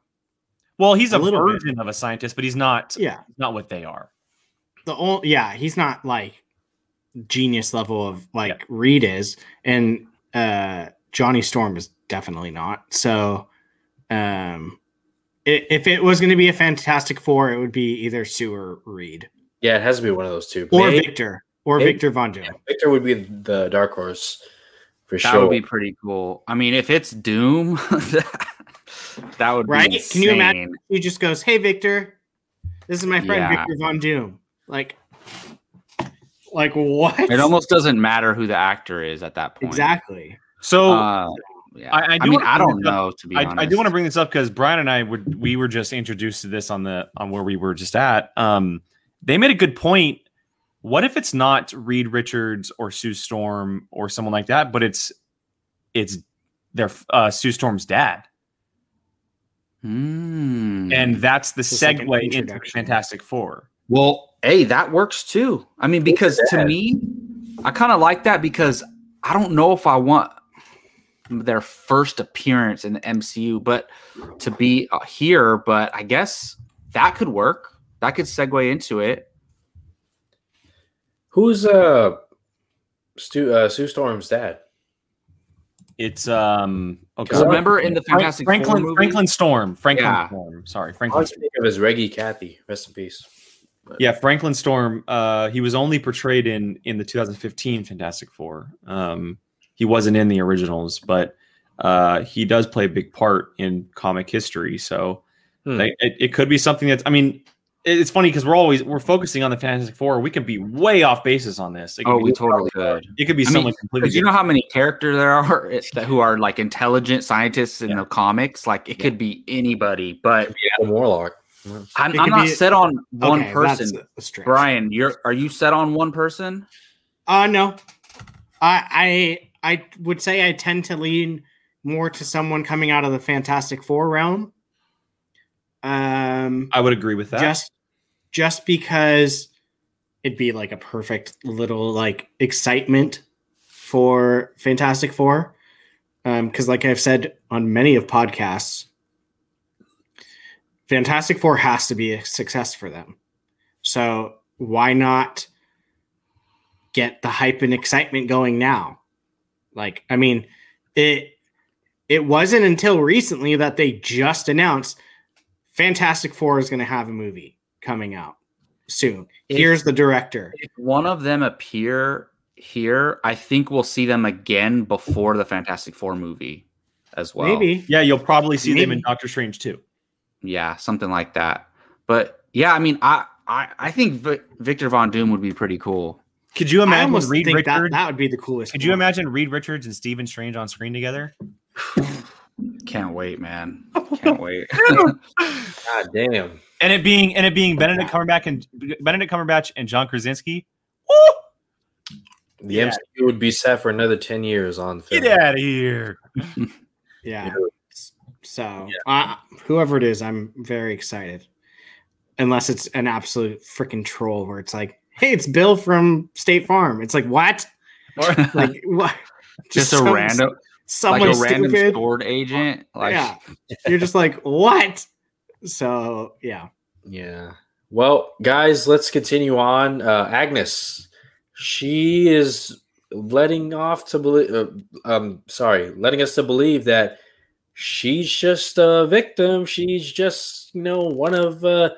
well, he's a a, little bit. version of a scientist, but he's not Yeah, not what they are. the only yeah, he's not like genius level of like Yeah. Reed is, and uh Johnny Storm is definitely not. So, um, i if it was going to be a Fantastic Four, it would be either Sue or Reed. Yeah, it has to be one of those two. or Maybe- Victor or maybe- Victor Von Doom. Victor would be the dark horse for That sure. That would be pretty cool. I mean, if it's Doom, that would Right? be Can you imagine? insane. He just goes, "Hey, Victor, this is my friend Yeah. Victor Von Doom." Like, like what? It almost doesn't matter who the actor is at that point. exactly. So Uh, yeah. I- I I, do mean, wanna I bring don't this up- know to be I, honest. I do want to bring this up because Brian and I would we were just introduced to this on the on where we were just at. Um, they made a good point. What if it's not Reed Richards or Sue Storm or someone like that, but it's it's their uh, Sue Storm's dad, Hmm. and that's the It's like segue into. Fantastic Four. Well, hey, that works too. I mean, because to me, I kind of like that because I don't know if I want their first appearance in the MCU, but to be uh, here. But I guess that could work. That could segue into it. Who's uh, Stu, uh Sue Storm's dad? It's um okay. Remember in the Frank- Fantastic Franklin Four movie, Franklin Storm Franklin Yeah. Storm sorry I Franklin always think of as Reggie Kathy. Rest in peace. Yeah, Franklin Storm. Uh, he was only portrayed in in the 2015 Fantastic Four. Um, he wasn't in the originals, but uh, he does play a big part in comic history. So Hmm. like, it, it could be something that's. I mean, it's funny because we're always we're focusing on the Fantastic Four. We could be way off basis on this. It could oh, be, we totally could. it could be I mean, someone completely. Because you know how many characters there are that who are like intelligent scientists in the comics. Like it could be anybody, but Adam Warlock. I'm, I'm not be- set on one Okay, person. that's a stretch. Brian, you're are you set on one person? Uh no. I I I would say I tend to lean more to someone coming out of the Fantastic Four realm. Um I would agree with that. just just because it'd be like a perfect little like excitement for Fantastic Four. Um, because like I've said on many of podcasts, Fantastic Four has to be a success for them. So why not get the hype and excitement going now? Like, I mean, it it wasn't until recently that they just announced Fantastic Four is going to have a movie coming out soon. If- Here's the director. If one of them appear here, I think we'll see them again before the Fantastic Four movie as well. Maybe. yeah, you'll probably see them in Doctor Strange too. Yeah, something like that. But yeah, I mean, I I, I think Vi- Victor Von Doom would be pretty cool. Could you imagine almost Reed think that, Richards? that would be the coolest. Could you imagine Reed Richards and Stephen Strange on screen together? Can't wait, man. Can't wait. God damn. and it being and it being Benedict Cumberbatch and Benedict Cumberbatch and John Krasinski. The Yeah. MCU would be set for another 10 years on film. Get out of here! Yeah. So, uh, whoever it is, I'm very excited. Unless it's an absolute freaking troll where it's like, hey, it's Bill from State Farm. It's like, what? Or, Like, what? just a some- random, like someone a random stupid. sword agent. Like, yeah. You're just like, what? So, yeah. Yeah. Well, guys, let's continue on. Uh, Agnes, she is letting off to believe. Uh, um, sorry, letting us to believe that she's just a victim. She's just, you know, one of uh,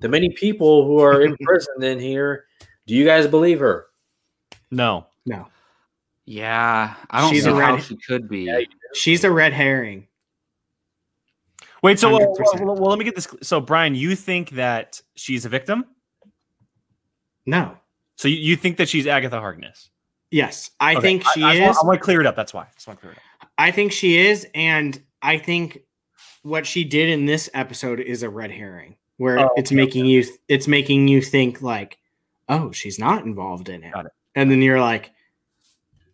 the many people who are imprisoned in here. Do you guys believe her? No, No. yeah. I don't She's see a how red- she could be. Yeah, She's a red herring. wait. So, well, well, well, let me get this. So, Brian, you think that she's a victim? No. So you, you think that she's Agatha Harkness? Yes. I Okay, think she I, is. I, want to clear it up. That's why. I just want to clear it up. I think she is, and I think what she did in this episode is a red herring, where Oh, it's okay, making you it's making you think like, oh, she's not involved in it, it. and then you're like,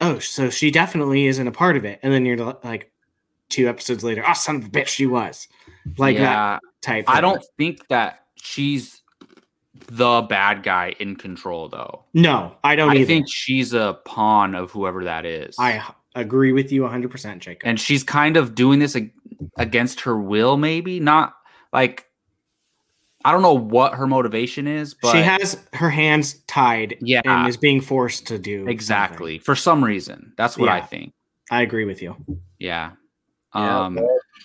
oh, so she definitely isn't a part of it, and then you're like, two episodes later, oh, son of a bitch, she was, like that type. I don't think that she's the bad guy in control, though. No, I don't I either. think she's a pawn of whoever that is. I agree with you 100, percent Jacob. and she's kind of doing this against her will, maybe not like. I don't know what her motivation is, but she has her hands tied, Yeah. and is being forced to do something. exactly for some reason. That's what I think. I agree with you. Yeah. Yeah, Um.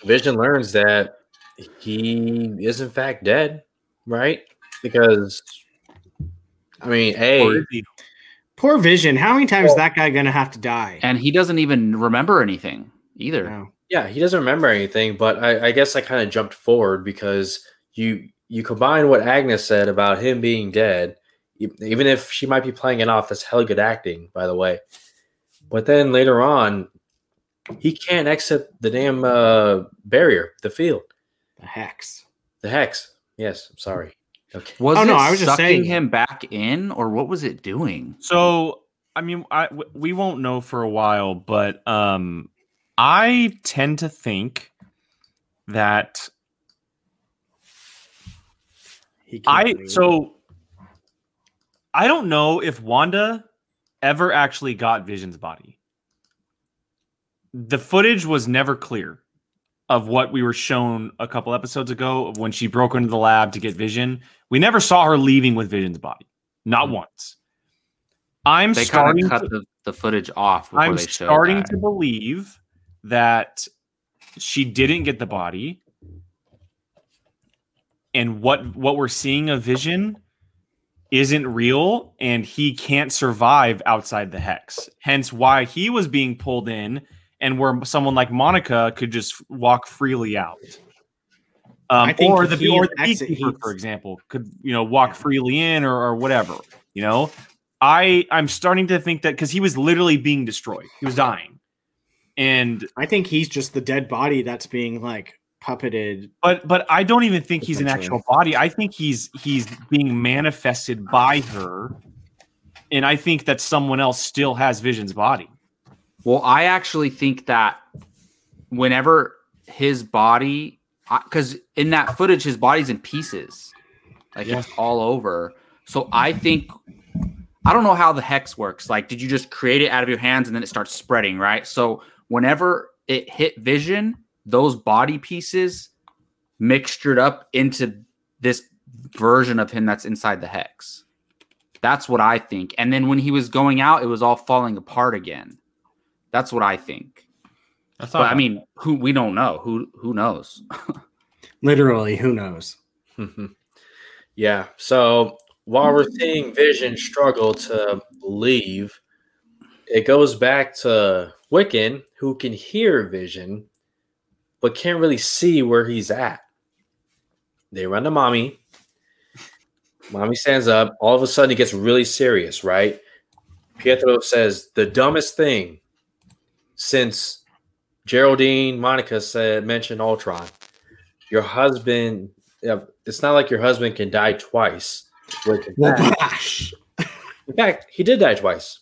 Vision learns that he is in fact dead, right? Because I mean, Or hey, is he? Poor Vision. How many times is that guy gonna have to die? And he doesn't even remember anything either. No. yeah, he doesn't remember anything, but I, I guess I kind of jumped forward because you you combine what Agnes said about him being dead, even if she might be playing it off, that's hella good acting, by the way. But then later on, he can't exit the damn uh, barrier, the field, The hex. the hex. Yes, I'm sorry. Okay. Was Oh, it no, I was just sucking saying. him back in, or what was it doing? So I mean, I w- we won't know for a while, but um, I tend to think that He I breathe. so I don't know if Wanda ever actually got Vision's body. The footage was never clear of what we were shown a couple episodes ago of when she broke into the lab to get Vision. We never saw her leaving with Vision's body, not mm. once. I'm They kind starting of cut to, the, the footage off I'm they starting that. to believe that she didn't get the body, and what what we're seeing of Vision isn't real, and he can't survive outside the hex. Hence, why he was being pulled in, and where someone like Monica could just walk freely out. Um, or the or the beekeeper, for example, could you know walk freely in or, or whatever. You know, I I'm starting to think that because he was literally being destroyed, he was dying, and I think he's just the dead body that's being like puppeted. but but I don't even think he's an actual body. I think he's he's being manifested by her, and I think that someone else still has Vision's body. Well, I actually think that whenever his body, because in that footage, his body's in pieces, like it's all over. So I think I don't know how the hex works. Like, did you just create it out of your hands and then it starts spreading, right? So whenever it hit Vision, those body pieces mixtured up into this version of him that's inside the hex. That's what I think. And then when he was going out, it was all falling apart again. That's what I think. I But I mean, who we don't know. Who who knows? Literally, who knows? Mm-hmm. yeah. So while we're seeing Vision struggle to leave, it goes back to Wiccan, who can hear Vision, but can't really see where he's at. They run to mommy. Mommy stands up. All of a sudden, it gets really serious, right? Pietro says the dumbest thing since Geraldine Monica said mentioned Ultron. Your husband. It's not like your husband can die twice. Which, in, fact, in fact, he did die twice.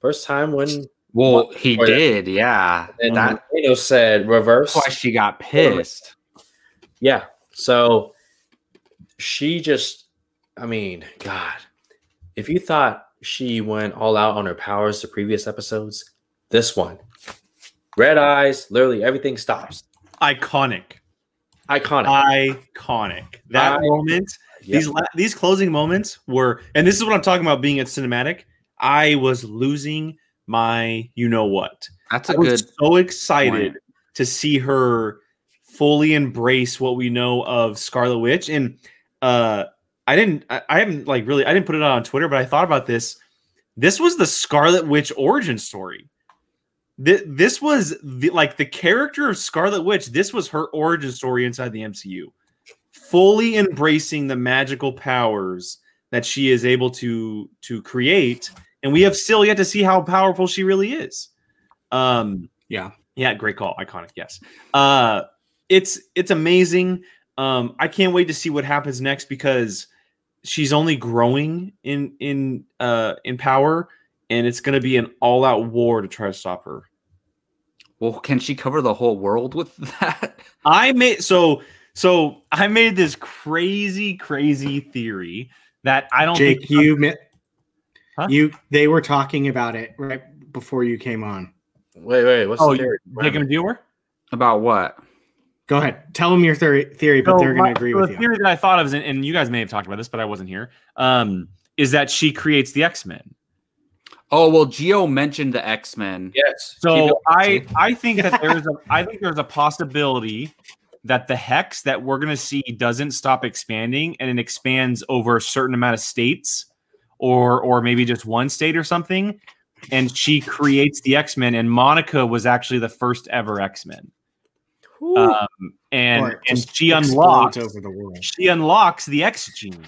First time when Well, he Or that- did, yeah. and That- Thanos said reverse. That's why she got pissed. Yeah. So she just, I mean, God, if you thought she went all out on her powers the previous episodes, this one, red eyes, literally everything stops. iconic, Iconic. iconic. That I- moment, Yep. these la- these closing moments were, and this is what I'm talking about being at cinematic. I was losing my, you know what. That's I a was good so excited point. to see her fully embrace what we know of Scarlet Witch. And uh I didn't I, I haven't like really I didn't put it on Twitter, but I thought about this. This was the Scarlet Witch origin story. Th- this was the, like the character of Scarlet Witch. This was her origin story inside the MCU. Fully embracing the magical powers that she is able to to create, and we have still yet to see how powerful she really is. Um, Yeah. yeah, great call, iconic. Yes, uh, it's it's amazing. Um, I can't wait to see what happens next because she's only growing in in uh in power, and it's going to be an all out war to try to stop her. Well, can she cover the whole world with that? I made so so I made this crazy crazy theory that I don't Jake, think you mi- Huh? you they were talking about it right before you came on. Wait, wait. What's Oh, the theory? Jacob Dewar. About what? Go ahead. Tell them your theory, theory but So they're going to agree so with the you. theory that I thought of, is, and you guys may have talked about this, but I wasn't here. Um, is that she creates the X Men? Oh well, Geo mentioned the X Men. Yes. So I I think that there's a I think there's a possibility that the hex that we're gonna see doesn't stop expanding and it expands over a certain amount of states or or maybe just one state or something, and she creates the X Men. And Monica was actually the first ever X Men. Um, and and she unlocks over the world. she unlocks the X gene,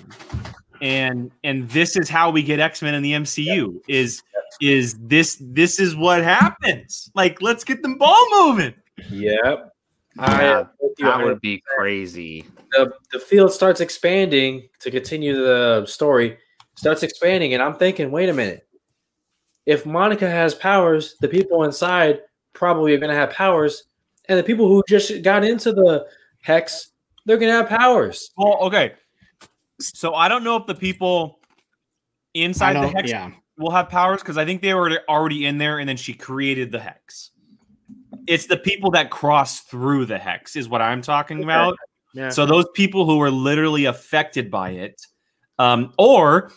and and this is how we get X Men in the MCU. Is is this this is what happens? Like, let's get them ball moving. Yep. I Yeah, am with you That would be crazy. the, the field starts expanding to continue the story, starts expanding, and I'm thinking, wait a minute. If Monica has powers, the people inside probably are going to have powers, and the people who just got into the hex, they're going to have powers. Well, okay. So I don't know if the people inside the hex yeah. will have powers because I think they were already in there, and then she created the hex. It's the people that cross through the hex is what I'm talking Okay. about. Yeah. So those people who were literally affected by it, um, or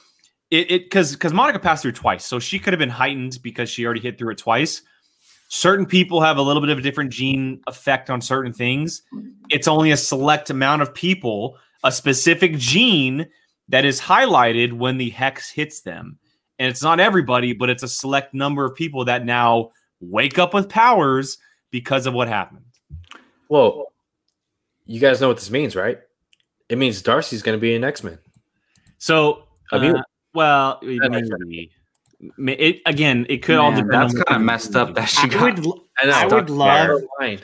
it because because Monica passed through twice, so she could have been heightened because she already hit through it twice. Certain people have a little bit of a different gene effect on certain things. It's only a select amount of people, a specific gene that is highlighted when the hex hits them. And it's not everybody, but it's a select number of people that now wake up with powers because of what happened. Well, you guys know what this means, right? It means Darcy's going to be an X Men. So, I mean- uh, well, maybe. It again, it could all Man, depend. that's kind of messed up that she I got. would, l- And I would love, Line.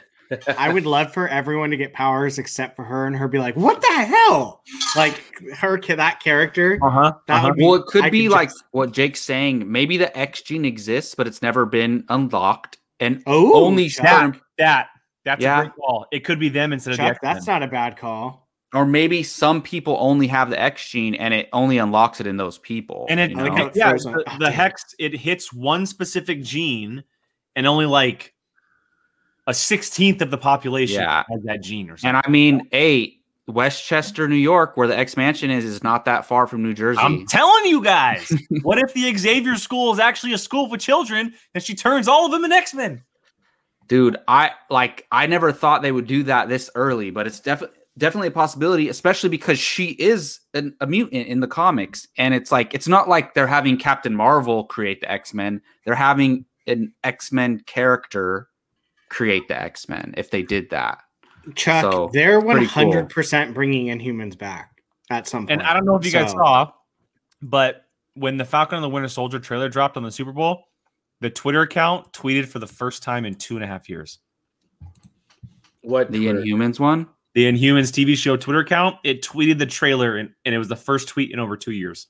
I would love for everyone to get powers except for her, and her be like, "What the hell?" Like her, that character. Uh huh. That would be. Well, it could I be could like just- what Jake's saying. Maybe the X gene exists, but it's never been unlocked, and Oh, only Chuck, certain, That that's Yeah. a great call. It could be them instead of Chuck, the that's X-Men. not a bad call. or maybe some people only have the X gene, and it only unlocks it in those people. and it, you know? it yeah, the, the hex it hits one specific gene, and only like a sixteenth of the population Yeah. has that gene or something. and I mean, hey, Westchester, New York, where the X Mansion is, is not that far from New Jersey. I'm telling you guys, what if the Xavier School is actually a school for children, and she turns all of them in X Men? dude i like i never thought they would do that this early but it's definitely definitely a possibility especially because she is an, a mutant in the comics and it's like it's not like they're having captain marvel create the x-men they're having an x-men character create the x-men if they did that Chuck, So, they're one pretty cool. hundred percent bringing Inhumans back at some point. And I don't know if you guys saw, but when the Falcon and the Winter Soldier trailer dropped on the Super Bowl, the Twitter account tweeted for the first time in two and a half years. What the Twitter? inhumans one The Inhumans TV show Twitter account, it tweeted the trailer, and, and it was the first tweet in over two years.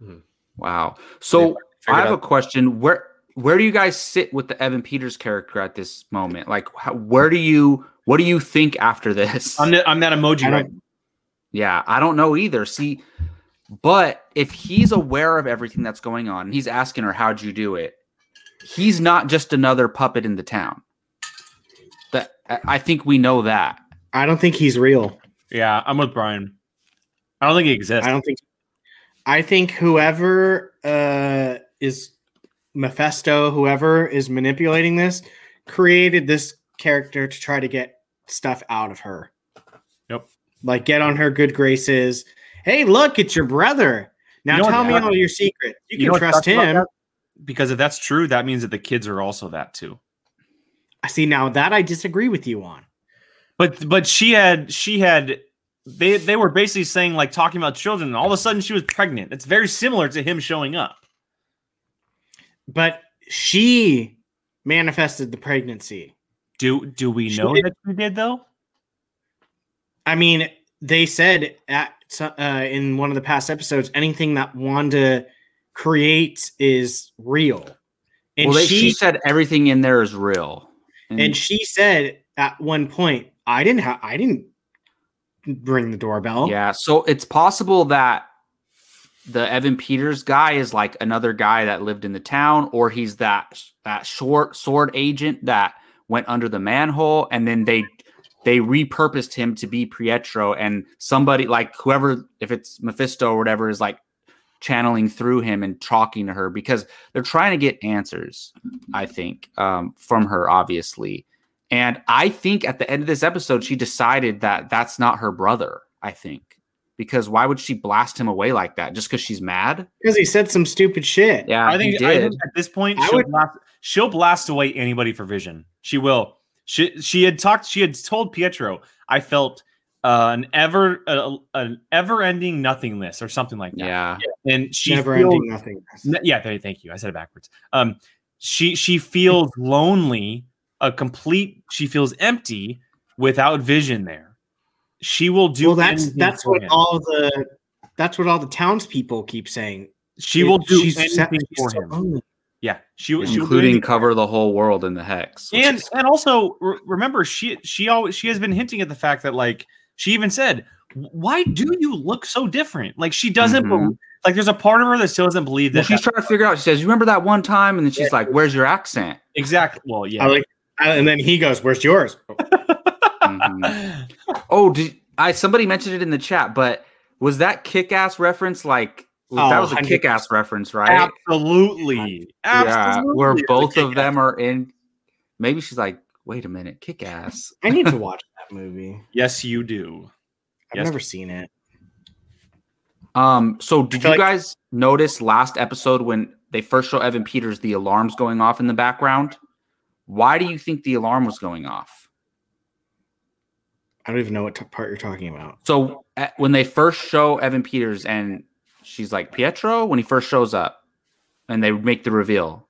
Hmm. wow so i have a question where where do you guys sit with the evan peters character at this moment like how, where do you what do you think after this I'm, the, I'm that emoji I right Yeah, I don't know either. See, but if he's aware of everything that's going on, and he's asking her, "How'd you do it?" He's not just another puppet in the town. That I I think we know that. I don't think he's real. Yeah, I'm with Brian. I don't think he exists. I don't think. I think whoever uh, is Mephisto, whoever is manipulating this, created this character to try to get stuff out of her. Yep. Like get on her good graces. Hey, look, it's your brother. Now You know tell me all your secrets. You, You can trust him. Because if that's true, that means that the kids are also that too. I see. Now that I disagree with you on. But but she had she had they they were basically saying like talking about children, and all of a sudden she was pregnant. It's very similar to him showing up. But she manifested the pregnancy. Do do we She know did- that she did though? I mean, they said at uh, in one of the past episodes, anything that Wanda creates is real, and well, they, she, she said everything in there is real. and she said at one point, "I didn't have, I didn't ring the doorbell." yeah, so it's possible that the Evan Peters guy is like another guy that lived in the town, or he's that that short sword agent that went under the manhole, and then they they repurposed him to be Pietro, and somebody like whoever, if it's Mephisto or whatever, is like channeling through him and talking to her because they're trying to get answers. I think um, from her, obviously, and I think at the end of this episode, she decided that that's not her brother. I think because why would she blast him away like that just because she's mad? Because he said some stupid shit. Yeah, I think, he I think at this point she'll, would- blast, she'll blast away anybody for Vision. She will. She she had talked. She had told Pietro, "I felt uh, an ever uh, an ever ending nothingness or something like that." yeah, and she Never feels, ending nothing. Yeah, thank you. I said it backwards. Um, she she feels lonely, a complete. She feels empty without Vision there. She will do. well, that's that's what him. all the that's what all the townspeople keep saying. she will do She's sad- anything for him. lonely. Yeah, she, she will including anything. cover the whole world in the hex. and is- and also re- remember she she always she has been hinting at the fact that like she even said why do you look so different like she doesn't Mhm. believe like there's a part of her that still doesn't believe well, that, she's that- trying to figure out. She says, "You remember that one time?" And then she's like, "Where's your accent?" exactly well yeah I like, and then he goes, "Where's yours?" Mhm. Oh, did I? Somebody mentioned it in the chat, but was that kick-ass reference like? that Oh, was a 100%. kick-ass reference, right? absolutely Yeah, where It's a both of them are in. Maybe she's like, "Wait a minute, kick-ass." I need to watch that movie. yes you do I've Yes. never seen it. Um. So, did you like- guys notice last episode when they first show Evan Peters, the alarms going off in the background? Why do you think the alarm was going off? I don't even know what t- part you're talking about. So at, when they first show Evan Peters and she's like Pietro when he first shows up, and they make the reveal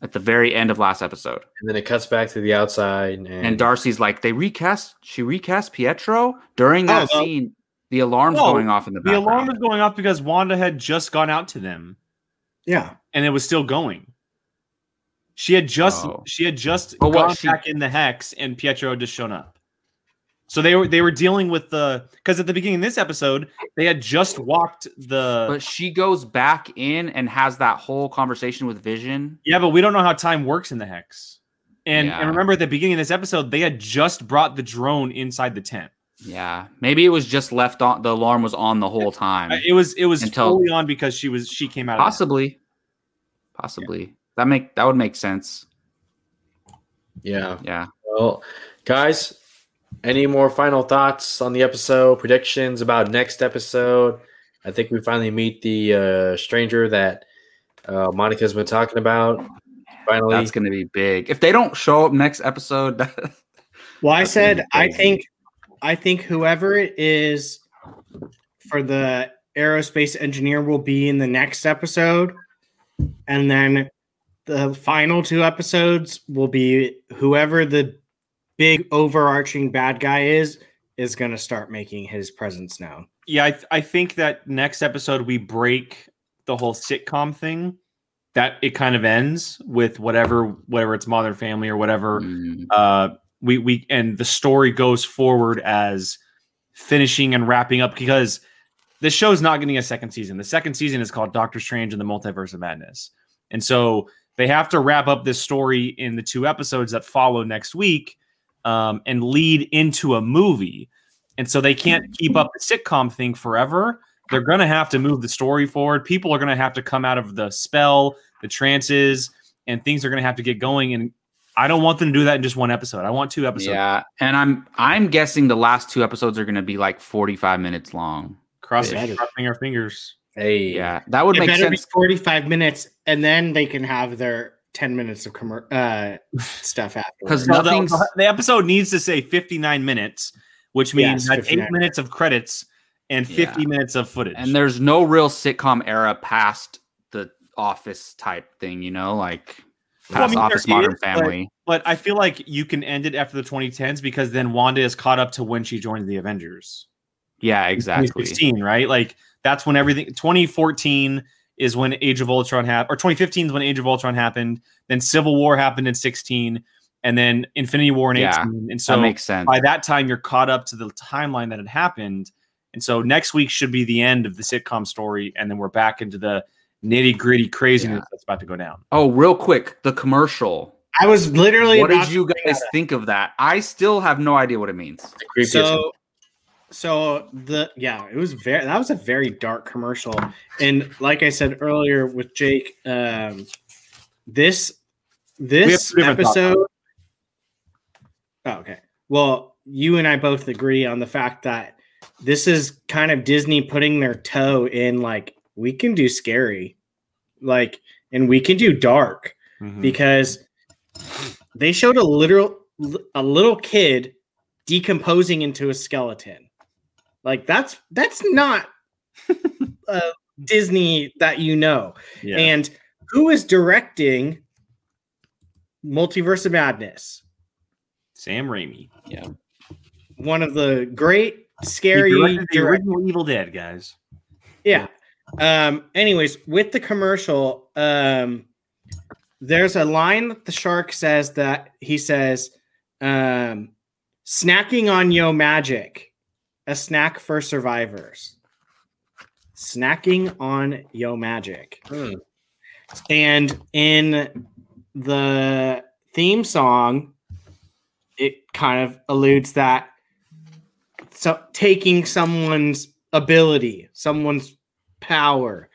at the very end of last episode, And then it cuts back to the outside, and, and Darcy's like, they recast, she recast Pietro during that Oh, well- scene. The alarm's No, going off in the the background. alarm was going off because wanda had just gone out to them Yeah, and it was still going she had just Oh. she had just But what gone she- back in the hex and pietro had just shown up so they were they were dealing with the because at the beginning of this episode they had just walked the but she goes back in and has that whole conversation with Vision. Yeah, but we don't know how time works in the hex. And, Yeah. and remember at the beginning of this episode, they had just brought the drone inside the tent. Yeah, maybe it was just left on. The alarm was on the whole time. It was it was Until- fully on because she was she came out of the. Possibly, possibly that make that would make sense. yeah. Yeah. Well, guys, any more final thoughts on the episode? Predictions about next episode? I think we finally meet the uh, stranger that uh, Monica's been talking about. Finally, That's going to be big. If they don't show up next episode, Well, I said I think I think whoever it is for the aerospace engineer will be in the next episode, and then the final two episodes will be whoever the big overarching bad guy is is going to start making his presence known. Yeah, I, th- I think that next episode we break the whole sitcom thing. That it kind of ends with whatever whatever it's Modern Family or whatever Mm, uh we we and the story goes forward as finishing and wrapping up because the show's not getting a second season. The second season is called Doctor Strange and the Multiverse of Madness. And so they have to wrap up this story in the two episodes that follow next week um, and lead into a movie. And so they can't keep up the sitcom thing forever. They're going to have to move the story forward. People are going to have to come out of the spell, the trances, and things are going to have to get going. And I don't want them to do that in just one episode. I want two episodes. yeah, and I'm I'm guessing the last two episodes are going to be like 45 minutes long. Cross Yeah. crossing our fingers. hey, Yeah, that would it make better sense. be 45 minutes, and then they can have their 10 minutes of commer- uh, stuff Because afterwards. The, the- the episode needs to say 59 minutes, which means Yes, that's eight minutes of credits and 50 minutes of footage. And there's no real sitcom era past the Office type thing, you know, like Well, I mean, Office, Modern is, Family. but I feel like you can end it after the 2010s because then Wanda is caught up to when she joined the Avengers. yeah, exactly. 2016, right? Like that's when everything 2014 is when Age of Ultron happened, or 2015 is when Age of Ultron happened. Then Civil War happened in 16, and then Infinity War in Yeah, 18. And so that so makes sense. by that time, you're caught up to the timeline that had happened. And so next week should be the end of the sitcom story, and then we're back into the nitty gritty craziness Yeah. that's about to go down. Oh, real quick, the commercial. I was literally What about did you guys think of that? I still have no idea what it means. the creepiest so so the yeah it was very that was a very dark commercial and like i said earlier with jake um this this two different thoughts on episode oh, okay well you and i both agree on the fact that this is kind of Disney putting their toe in like we can do scary. Like and we can do dark Mhm. because they showed a literal a little kid decomposing into a skeleton. Like that's that's not uh, Disney that you know. yeah. And who is directing Multiverse of Madness? Sam Raimi. Yeah. One of the great scary the direct- original Evil Dead, guys. Yeah. Um, anyways, with the commercial, um, there's a line that the shark says that he says, um, snacking on yo magic, a snack for survivors. Snacking on yo magic. Hmm. And in the theme song, it kind of alludes that so taking someone's ability, someone's power.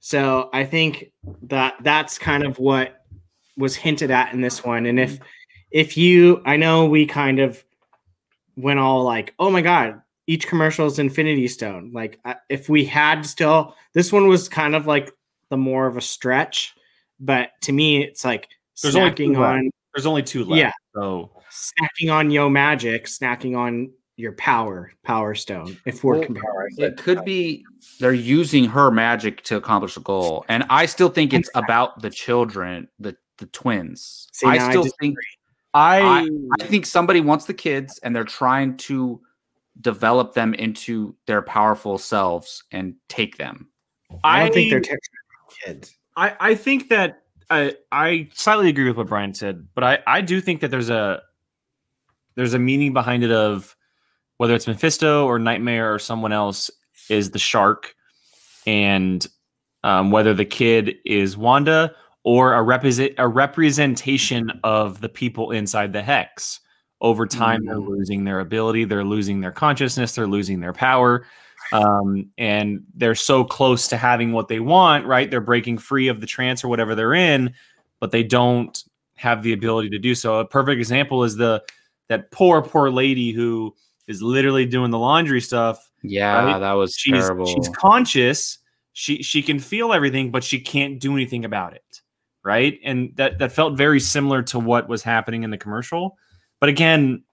So I think that that's kind of what was hinted at in this one. And if if you, I know we kind of went all like, oh my god, each commercial is Infinity Stone. Like if we had still, this one was kind of like the more of a stretch. But to me, it's like There's only two left. There's only two left. Yeah. So snacking on yo magic, snacking on your power, power stone. If we're Well, comparing, It could be they're using her magic to accomplish a goal, and I still think it's about the children, the the twins. See, I now I still disagree. think I, I think somebody wants the kids, and they're trying to develop them into their powerful selves and take them. I don't think they're ter- kids. I, I think that I I slightly agree with what Brian said, but I, I do think that there's a there's a meaning behind it of whether it's Mephisto or Nightmare or someone else is the shark, and um, whether the kid is Wanda or a represent a representation of the people inside the hex. Over time, they're losing their ability, they're losing their consciousness, they're losing their power um, and they're so close to having what they want, right? They're breaking free of the trance or whatever they're in, but they don't have the ability to do so. A perfect example is the that poor, poor lady who is literally doing the laundry stuff. Yeah, Right? that was She's terrible. she's conscious. She she can feel everything, but she can't do anything about it, right? And that that felt very similar to what was happening in the commercial. But again,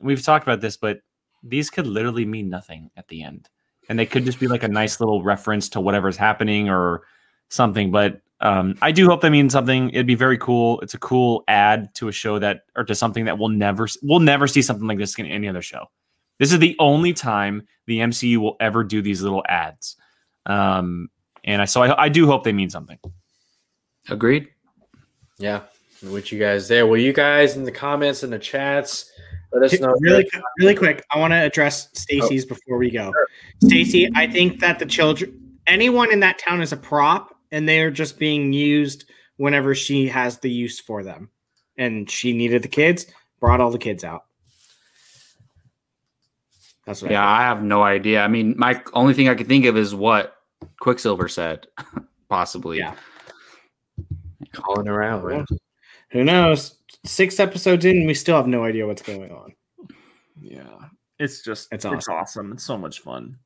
we've talked about this, but these could literally mean nothing at the end and they could just be like a nice little reference to whatever's happening or something. But um, I do hope they mean something. It'd be very cool. It's a cool ad to a show that or to something that we'll never we'll never see something like this in any other show. This is the only time the MCU will ever do these little ads, um, and I so I, I do hope they mean something. Agreed. Yeah, with you guys there. Will you guys in the comments and the chats let us know? really, quick- really quick. I want to address Stacy's before we go. Stacy, I think that the children, anyone in that town is a prop, and they are just being used whenever she has the use for them. And she needed the kids, brought all the kids out. That's what. Yeah, I I have no idea. I mean, my only thing I could think of is what Quicksilver said, possibly. Yeah. calling around, man. think. Who knows? Six episodes in, we still have no idea what's going on. Yeah, it's just It's awesome. awesome. It's so much fun.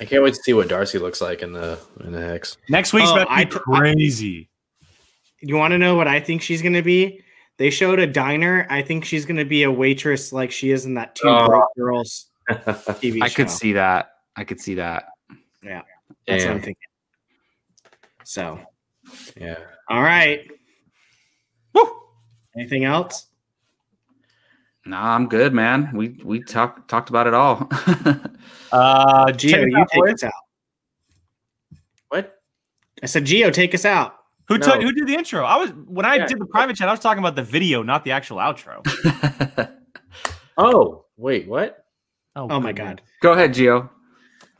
I can't wait to see what Darcy looks like in the in the hex. Next week's Oh, about to I- be crazy. You want to know what I think she's going to be? They showed a diner. I think she's going to be a waitress like she is in that Two Oh. Broke Girls TV I show. could see that. I could see that. Yeah, that's what I'm thinking. So, Yeah. all right. Woo! Anything else? Nah, I'm good, man. We we talked talked about it all. Uh, Gio, check you take boys. us out. What? I said, Geo, take us out. Who No. took who did the intro? I was when I Yeah. did the private chat. I was talking about the video, not the actual outro. Oh, wait, what? Oh my good God. Go ahead, Geo.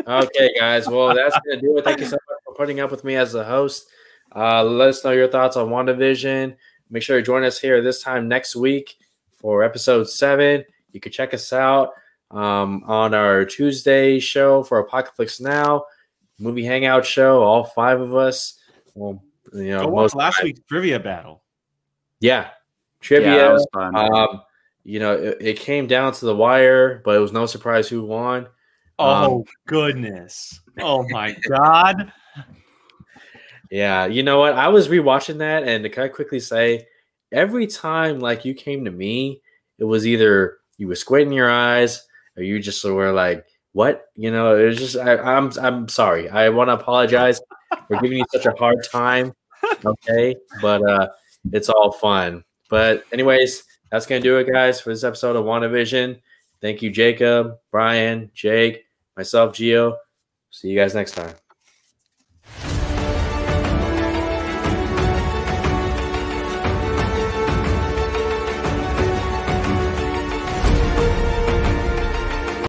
Okay, guys. Well, that's gonna do it. Thank you so much for putting up with me as the host. Uh, let us know your thoughts on WandaVision. Make sure you join us here this time next week for episode seven. You can check us out um, on our Tuesday show for Apocalypse Now movie hangout show. All five of us. Well, you know, watch most last week's trivia battle. yeah, Yeah, trivia. that was fun. Um, you know, it, it came down to the wire, but it was no surprise who won. Oh goodness. Oh my god. Yeah, you know what? I was rewatching that, and to kind of quickly say, every time like you came to me, it was either you were squinting your eyes or you just were like, "What?" You know, it was just. I, I'm I'm sorry. I want to apologize for giving you such a hard time. Okay, but uh, it's all fun. But anyways, that's gonna do it, guys, for this episode of WandaVision. Thank you, Jacob, Brian, Jake, myself, Geo. See you guys next time.